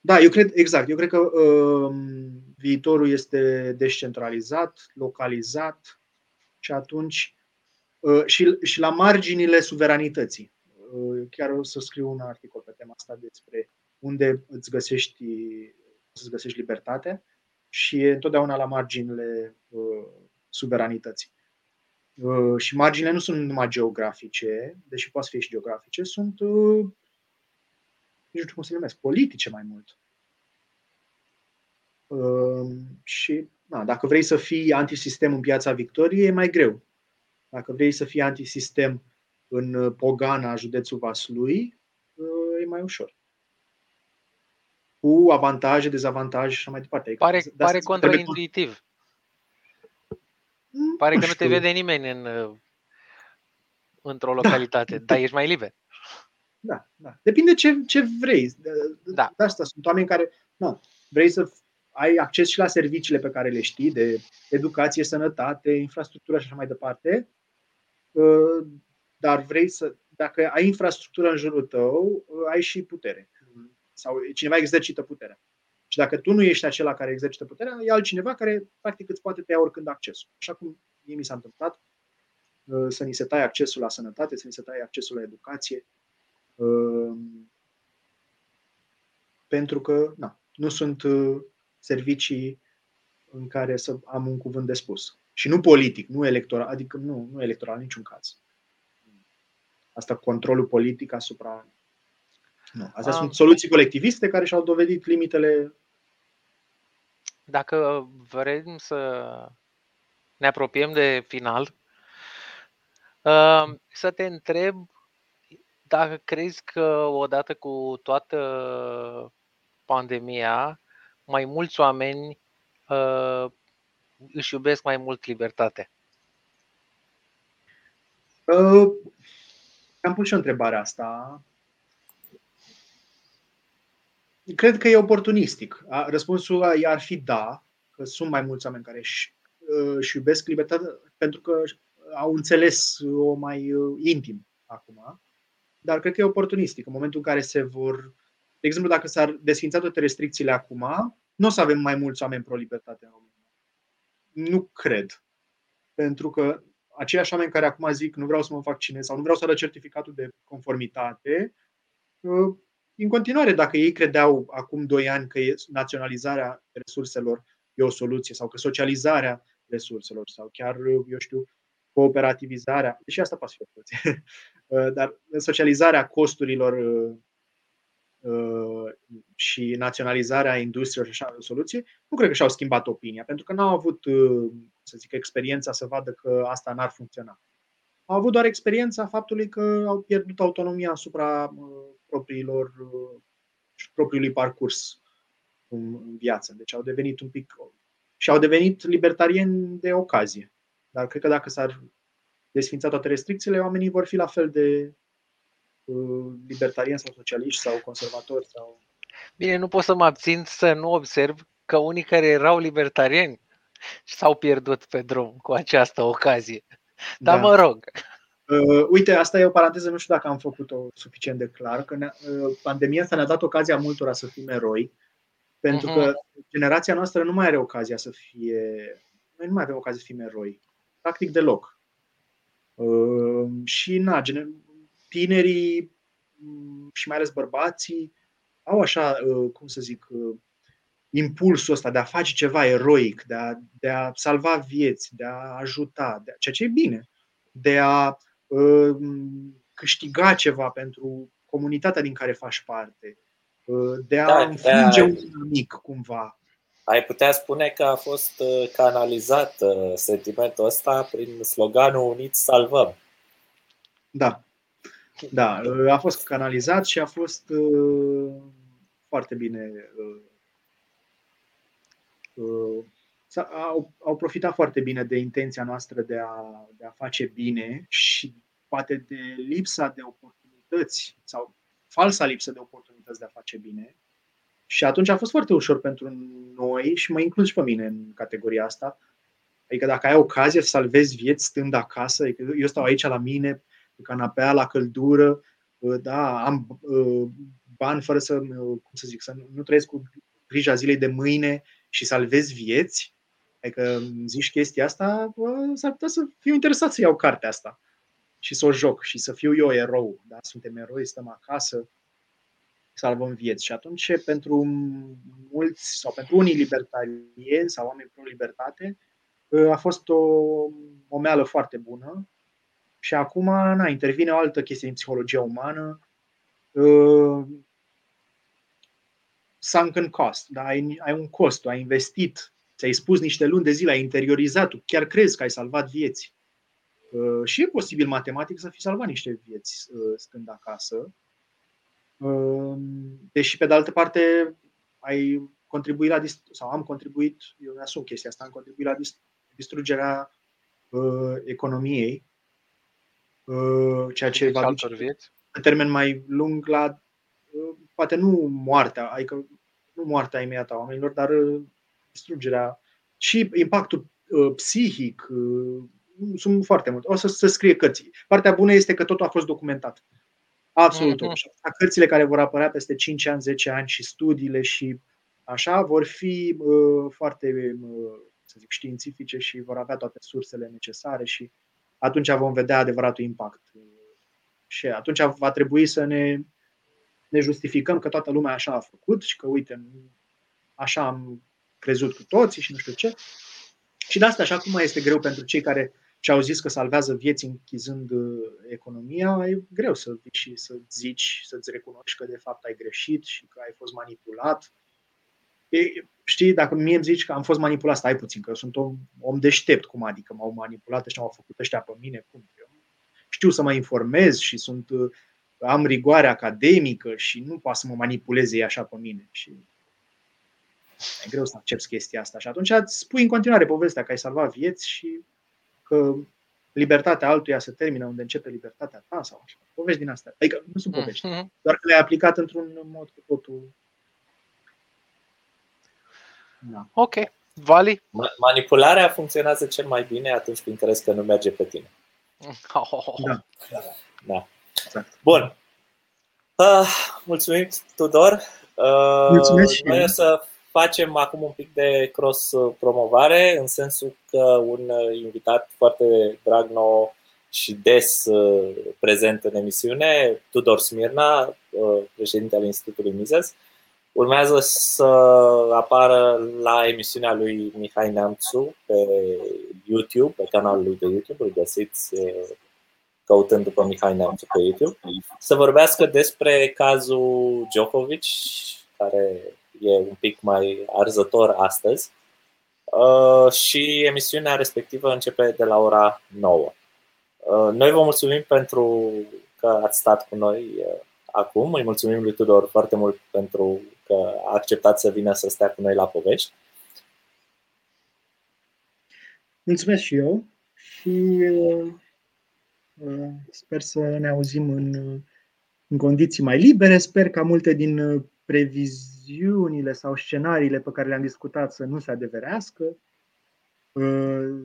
Da, eu cred, exact. Eu cred că uh, viitorul este descentralizat, localizat și atunci Uh, și, și la marginile suveranității. Uh, chiar o să scriu un articol pe tema asta despre unde îți găsești, să găsești libertate și e întotdeauna la marginile uh, suveranității. Și marginile nu sunt numai geografice, deși poate fi și geografice, sunt, nu știu cum se numesc, politice mai mult. Și na, dacă vrei să fii antisistem în piața Victoriei, e mai greu. Dacă vrei să fii antisistem în uh, Pogana, județul Vaslui, uh, e mai ușor. Cu avantaje, dezavantaje și așa mai departe. Pare, de pare contraintuitiv. Mm, pare nu că știu. nu te vede nimeni în, uh, într-o localitate, da. [laughs] dar ești mai liber. Da, da. Depinde ce, ce vrei. De, da. de asta sunt oameni care na, vrei să ai acces și la serviciile pe care le știi, de educație, sănătate, infrastructură și așa mai departe, Uh, dar vrei să, dacă ai infrastructură în jurul tău, uh, ai și putere. Sau cineva exercită puterea. Și dacă tu nu ești acela care exercită puterea, e altcineva care practic îți poate tăia oricând accesul. Așa cum mie mi s-a întâmplat uh, să ni se taie accesul la sănătate, să ni se taie accesul la educație, pentru că na, nu sunt servicii în care să am un cuvânt de spus. Și nu politic, nu electoral, adică nu, nu electoral în niciun caz. Asta controlul politic asupra. Nu. Astea ah. sunt soluții colectiviste care și-au dovedit limitele. Dacă vrem să ne apropiem de final, uh, să te întreb dacă crezi că odată cu toată pandemia, mai mulți oameni uh, își iubesc mai mult libertatea? Uh, am pus și o întrebare asta. Cred că e oportunistic. Răspunsul ar fi da, că sunt mai mulți oameni care își, uh, își iubesc libertatea pentru că au înțeles o mai uh, intim acum. Dar cred că e oportunistic. În momentul în care se vor. De exemplu, dacă s-ar desfința toate restricțiile acum, nu o să avem mai mulți oameni pro-libertate în România. Nu cred. Pentru că aceiași oameni care acum zic nu vreau să mă vaccinez sau nu vreau să arăt certificatul de conformitate, uh, în continuare, dacă ei credeau acum 2 ani că naționalizarea resurselor e o soluție sau că socializarea resurselor sau chiar, eu știu, cooperativizarea, deși asta poate fi o soluție, [laughs] uh, dar socializarea costurilor uh, și naționalizarea industriei și așa soluție, nu cred că și-au schimbat opinia, pentru că n-au avut, uh, să zic, experiența să vadă că asta n-ar funcționa. Au avut doar experiența faptului că au pierdut autonomia asupra propriilor propriului parcurs în viață. Deci au devenit un pic și au devenit libertarieni de ocazie. Dar cred că dacă s-ar desfința toate restricțiile, oamenii vor fi la fel de uh, libertarieni sau socialiști sau conservatori. Sau... Bine, nu pot să mă abțin să nu observ că unii care erau libertarieni s-au pierdut pe drum cu această ocazie. Dar da. mă rog. Uh, uite, asta e o paranteză, nu știu dacă am făcut-o suficient de clar, că ne, uh, pandemia asta ne-a dat ocazia multora să fim eroi, pentru uh-huh. că generația noastră nu mai are ocazia să fie. Noi nu mai avem ocazia să fim eroi. Practic deloc. Uh, și, na, tinerii mm, și mai ales bărbații au așa, uh, cum să zic, uh, impulsul ăsta de a face ceva eroic, de a, de a salva vieți, de a ajuta, de a, ceea ce e bine, de a uh, câștiga ceva pentru comunitatea din care faci parte, uh, de a da, înfrânge da. un mic cumva. Ai putea spune că a fost uh, canalizat uh, sentimentul ăsta prin sloganul Uniți salvăm. Da. Da, uh, a fost canalizat și a fost foarte bine. Au, au profitat foarte bine de intenția noastră de a, de a face bine și poate de lipsa de oportunități sau falsa lipsă de oportunități de a face bine și atunci a fost foarte ușor pentru noi și mă includ și pe mine în categoria asta. Adică dacă ai ocazie să salvezi vieți stând acasă, adică eu stau aici la mine, pe canapea, la căldură, da, am uh, bani fără să, uh, cum să zic, să nu trăiesc cu grija zilei de mâine și salvezi vieți, adică zici chestia asta, bă, s-ar putea să fiu interesat să iau cartea asta și să o joc și să fiu eu erou. Da? Suntem eroi, stăm acasă, salvăm vieți. Și atunci, pentru mulți sau pentru unii libertarieni sau oameni pro-libertate, ă, a fost o, o meală foarte bună. Și acum na, intervine o altă chestie în psihologia umană, uh, sunken cost. Da? Ai, ai un cost, ai investit, ți-ai spus niște luni de zile, ai interiorizat, tu chiar crezi că ai salvat vieți. Uh, și e posibil matematic să fi salvat niște vieți uh, stând acasă. Ehm, deși, pe de altă parte, ai contribuit la, sau am contribuit, eu mi asum chestia asta, am contribuit la distrugerea uh, economiei, uh, ceea ce va duce pe termen mai lung la, uh, poate nu moartea, adică nu moartea imediată a oamenilor, dar uh, distrugerea și impactul uh, psihic, uh, sunt foarte multe. O să se scrie cărți. Partea bună este că totul a fost documentat. Absolut tot. Mm-hmm. Cărțile care vor apărea peste 5 ani, 10 ani și studiile și așa vor fi uh, foarte, uh, să zic, științifice și vor avea toate sursele necesare și atunci vom vedea adevăratul impact. Și atunci va trebui să ne, ne justificăm că toată lumea așa a făcut și că, uite, așa am crezut cu toții și nu știu ce. Și de asta, așa cum mai este greu pentru cei care și au zis că salvează vieți închizând uh, economia, e greu să vii și să zici, să-ți recunoști că de fapt ai greșit și că ai fost manipulat. E, știi, dacă mie îmi zici că am fost manipulat, stai puțin, că eu sunt om, om deștept, cum adică m-au manipulat și m-au făcut ăștia pe mine, cum? Eu știu să mă informez și sunt, uh, am rigoare academică și nu poate să mă manipuleze ei așa pe mine. Și e greu să accepti chestia asta. Și atunci îți spui în continuare povestea că ai salvat vieți și că libertatea altuia se termină unde începe libertatea ta sau așa. Povești din astea. Adică nu sunt povești, mm-hmm. doar că le-ai aplicat într-un mod cu totul. Da. Ok. Vali? Manipularea funcționează cel mai bine atunci când crezi că nu merge pe tine. Oh. Da. da. Exact. Bun. Uh, mulțumim, Tudor. Uh, Mulțumesc noi o să facem acum un pic de cross-promovare, în sensul că un invitat foarte drag nou și des uh, prezent în emisiune, Tudor Smirna, uh, președinte al Institutului Mises, urmează să apară la emisiunea lui Mihai Neamțu pe YouTube, pe canalul lui de YouTube, îl găsiți uh, căutând după Mihai Neamțu pe YouTube, să vorbească despre cazul Djokovic, care e un pic mai arzător astăzi, uh, și emisiunea respectivă începe de la ora 9. Uh, noi vă mulțumim pentru că ați stat cu noi uh, acum. Îi mulțumim lui Tudor foarte mult pentru că a acceptat să vină să stea cu noi la povești. Mulțumesc și eu și sper să ne auzim în, în condiții mai libere. Sper ca multe din previziunile sau scenariile pe care le-am discutat să nu se adeverească uh,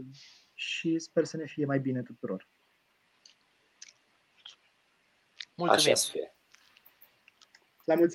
și sper să ne fie mai bine tuturor. Mulțumesc! Așa să fie. La mulți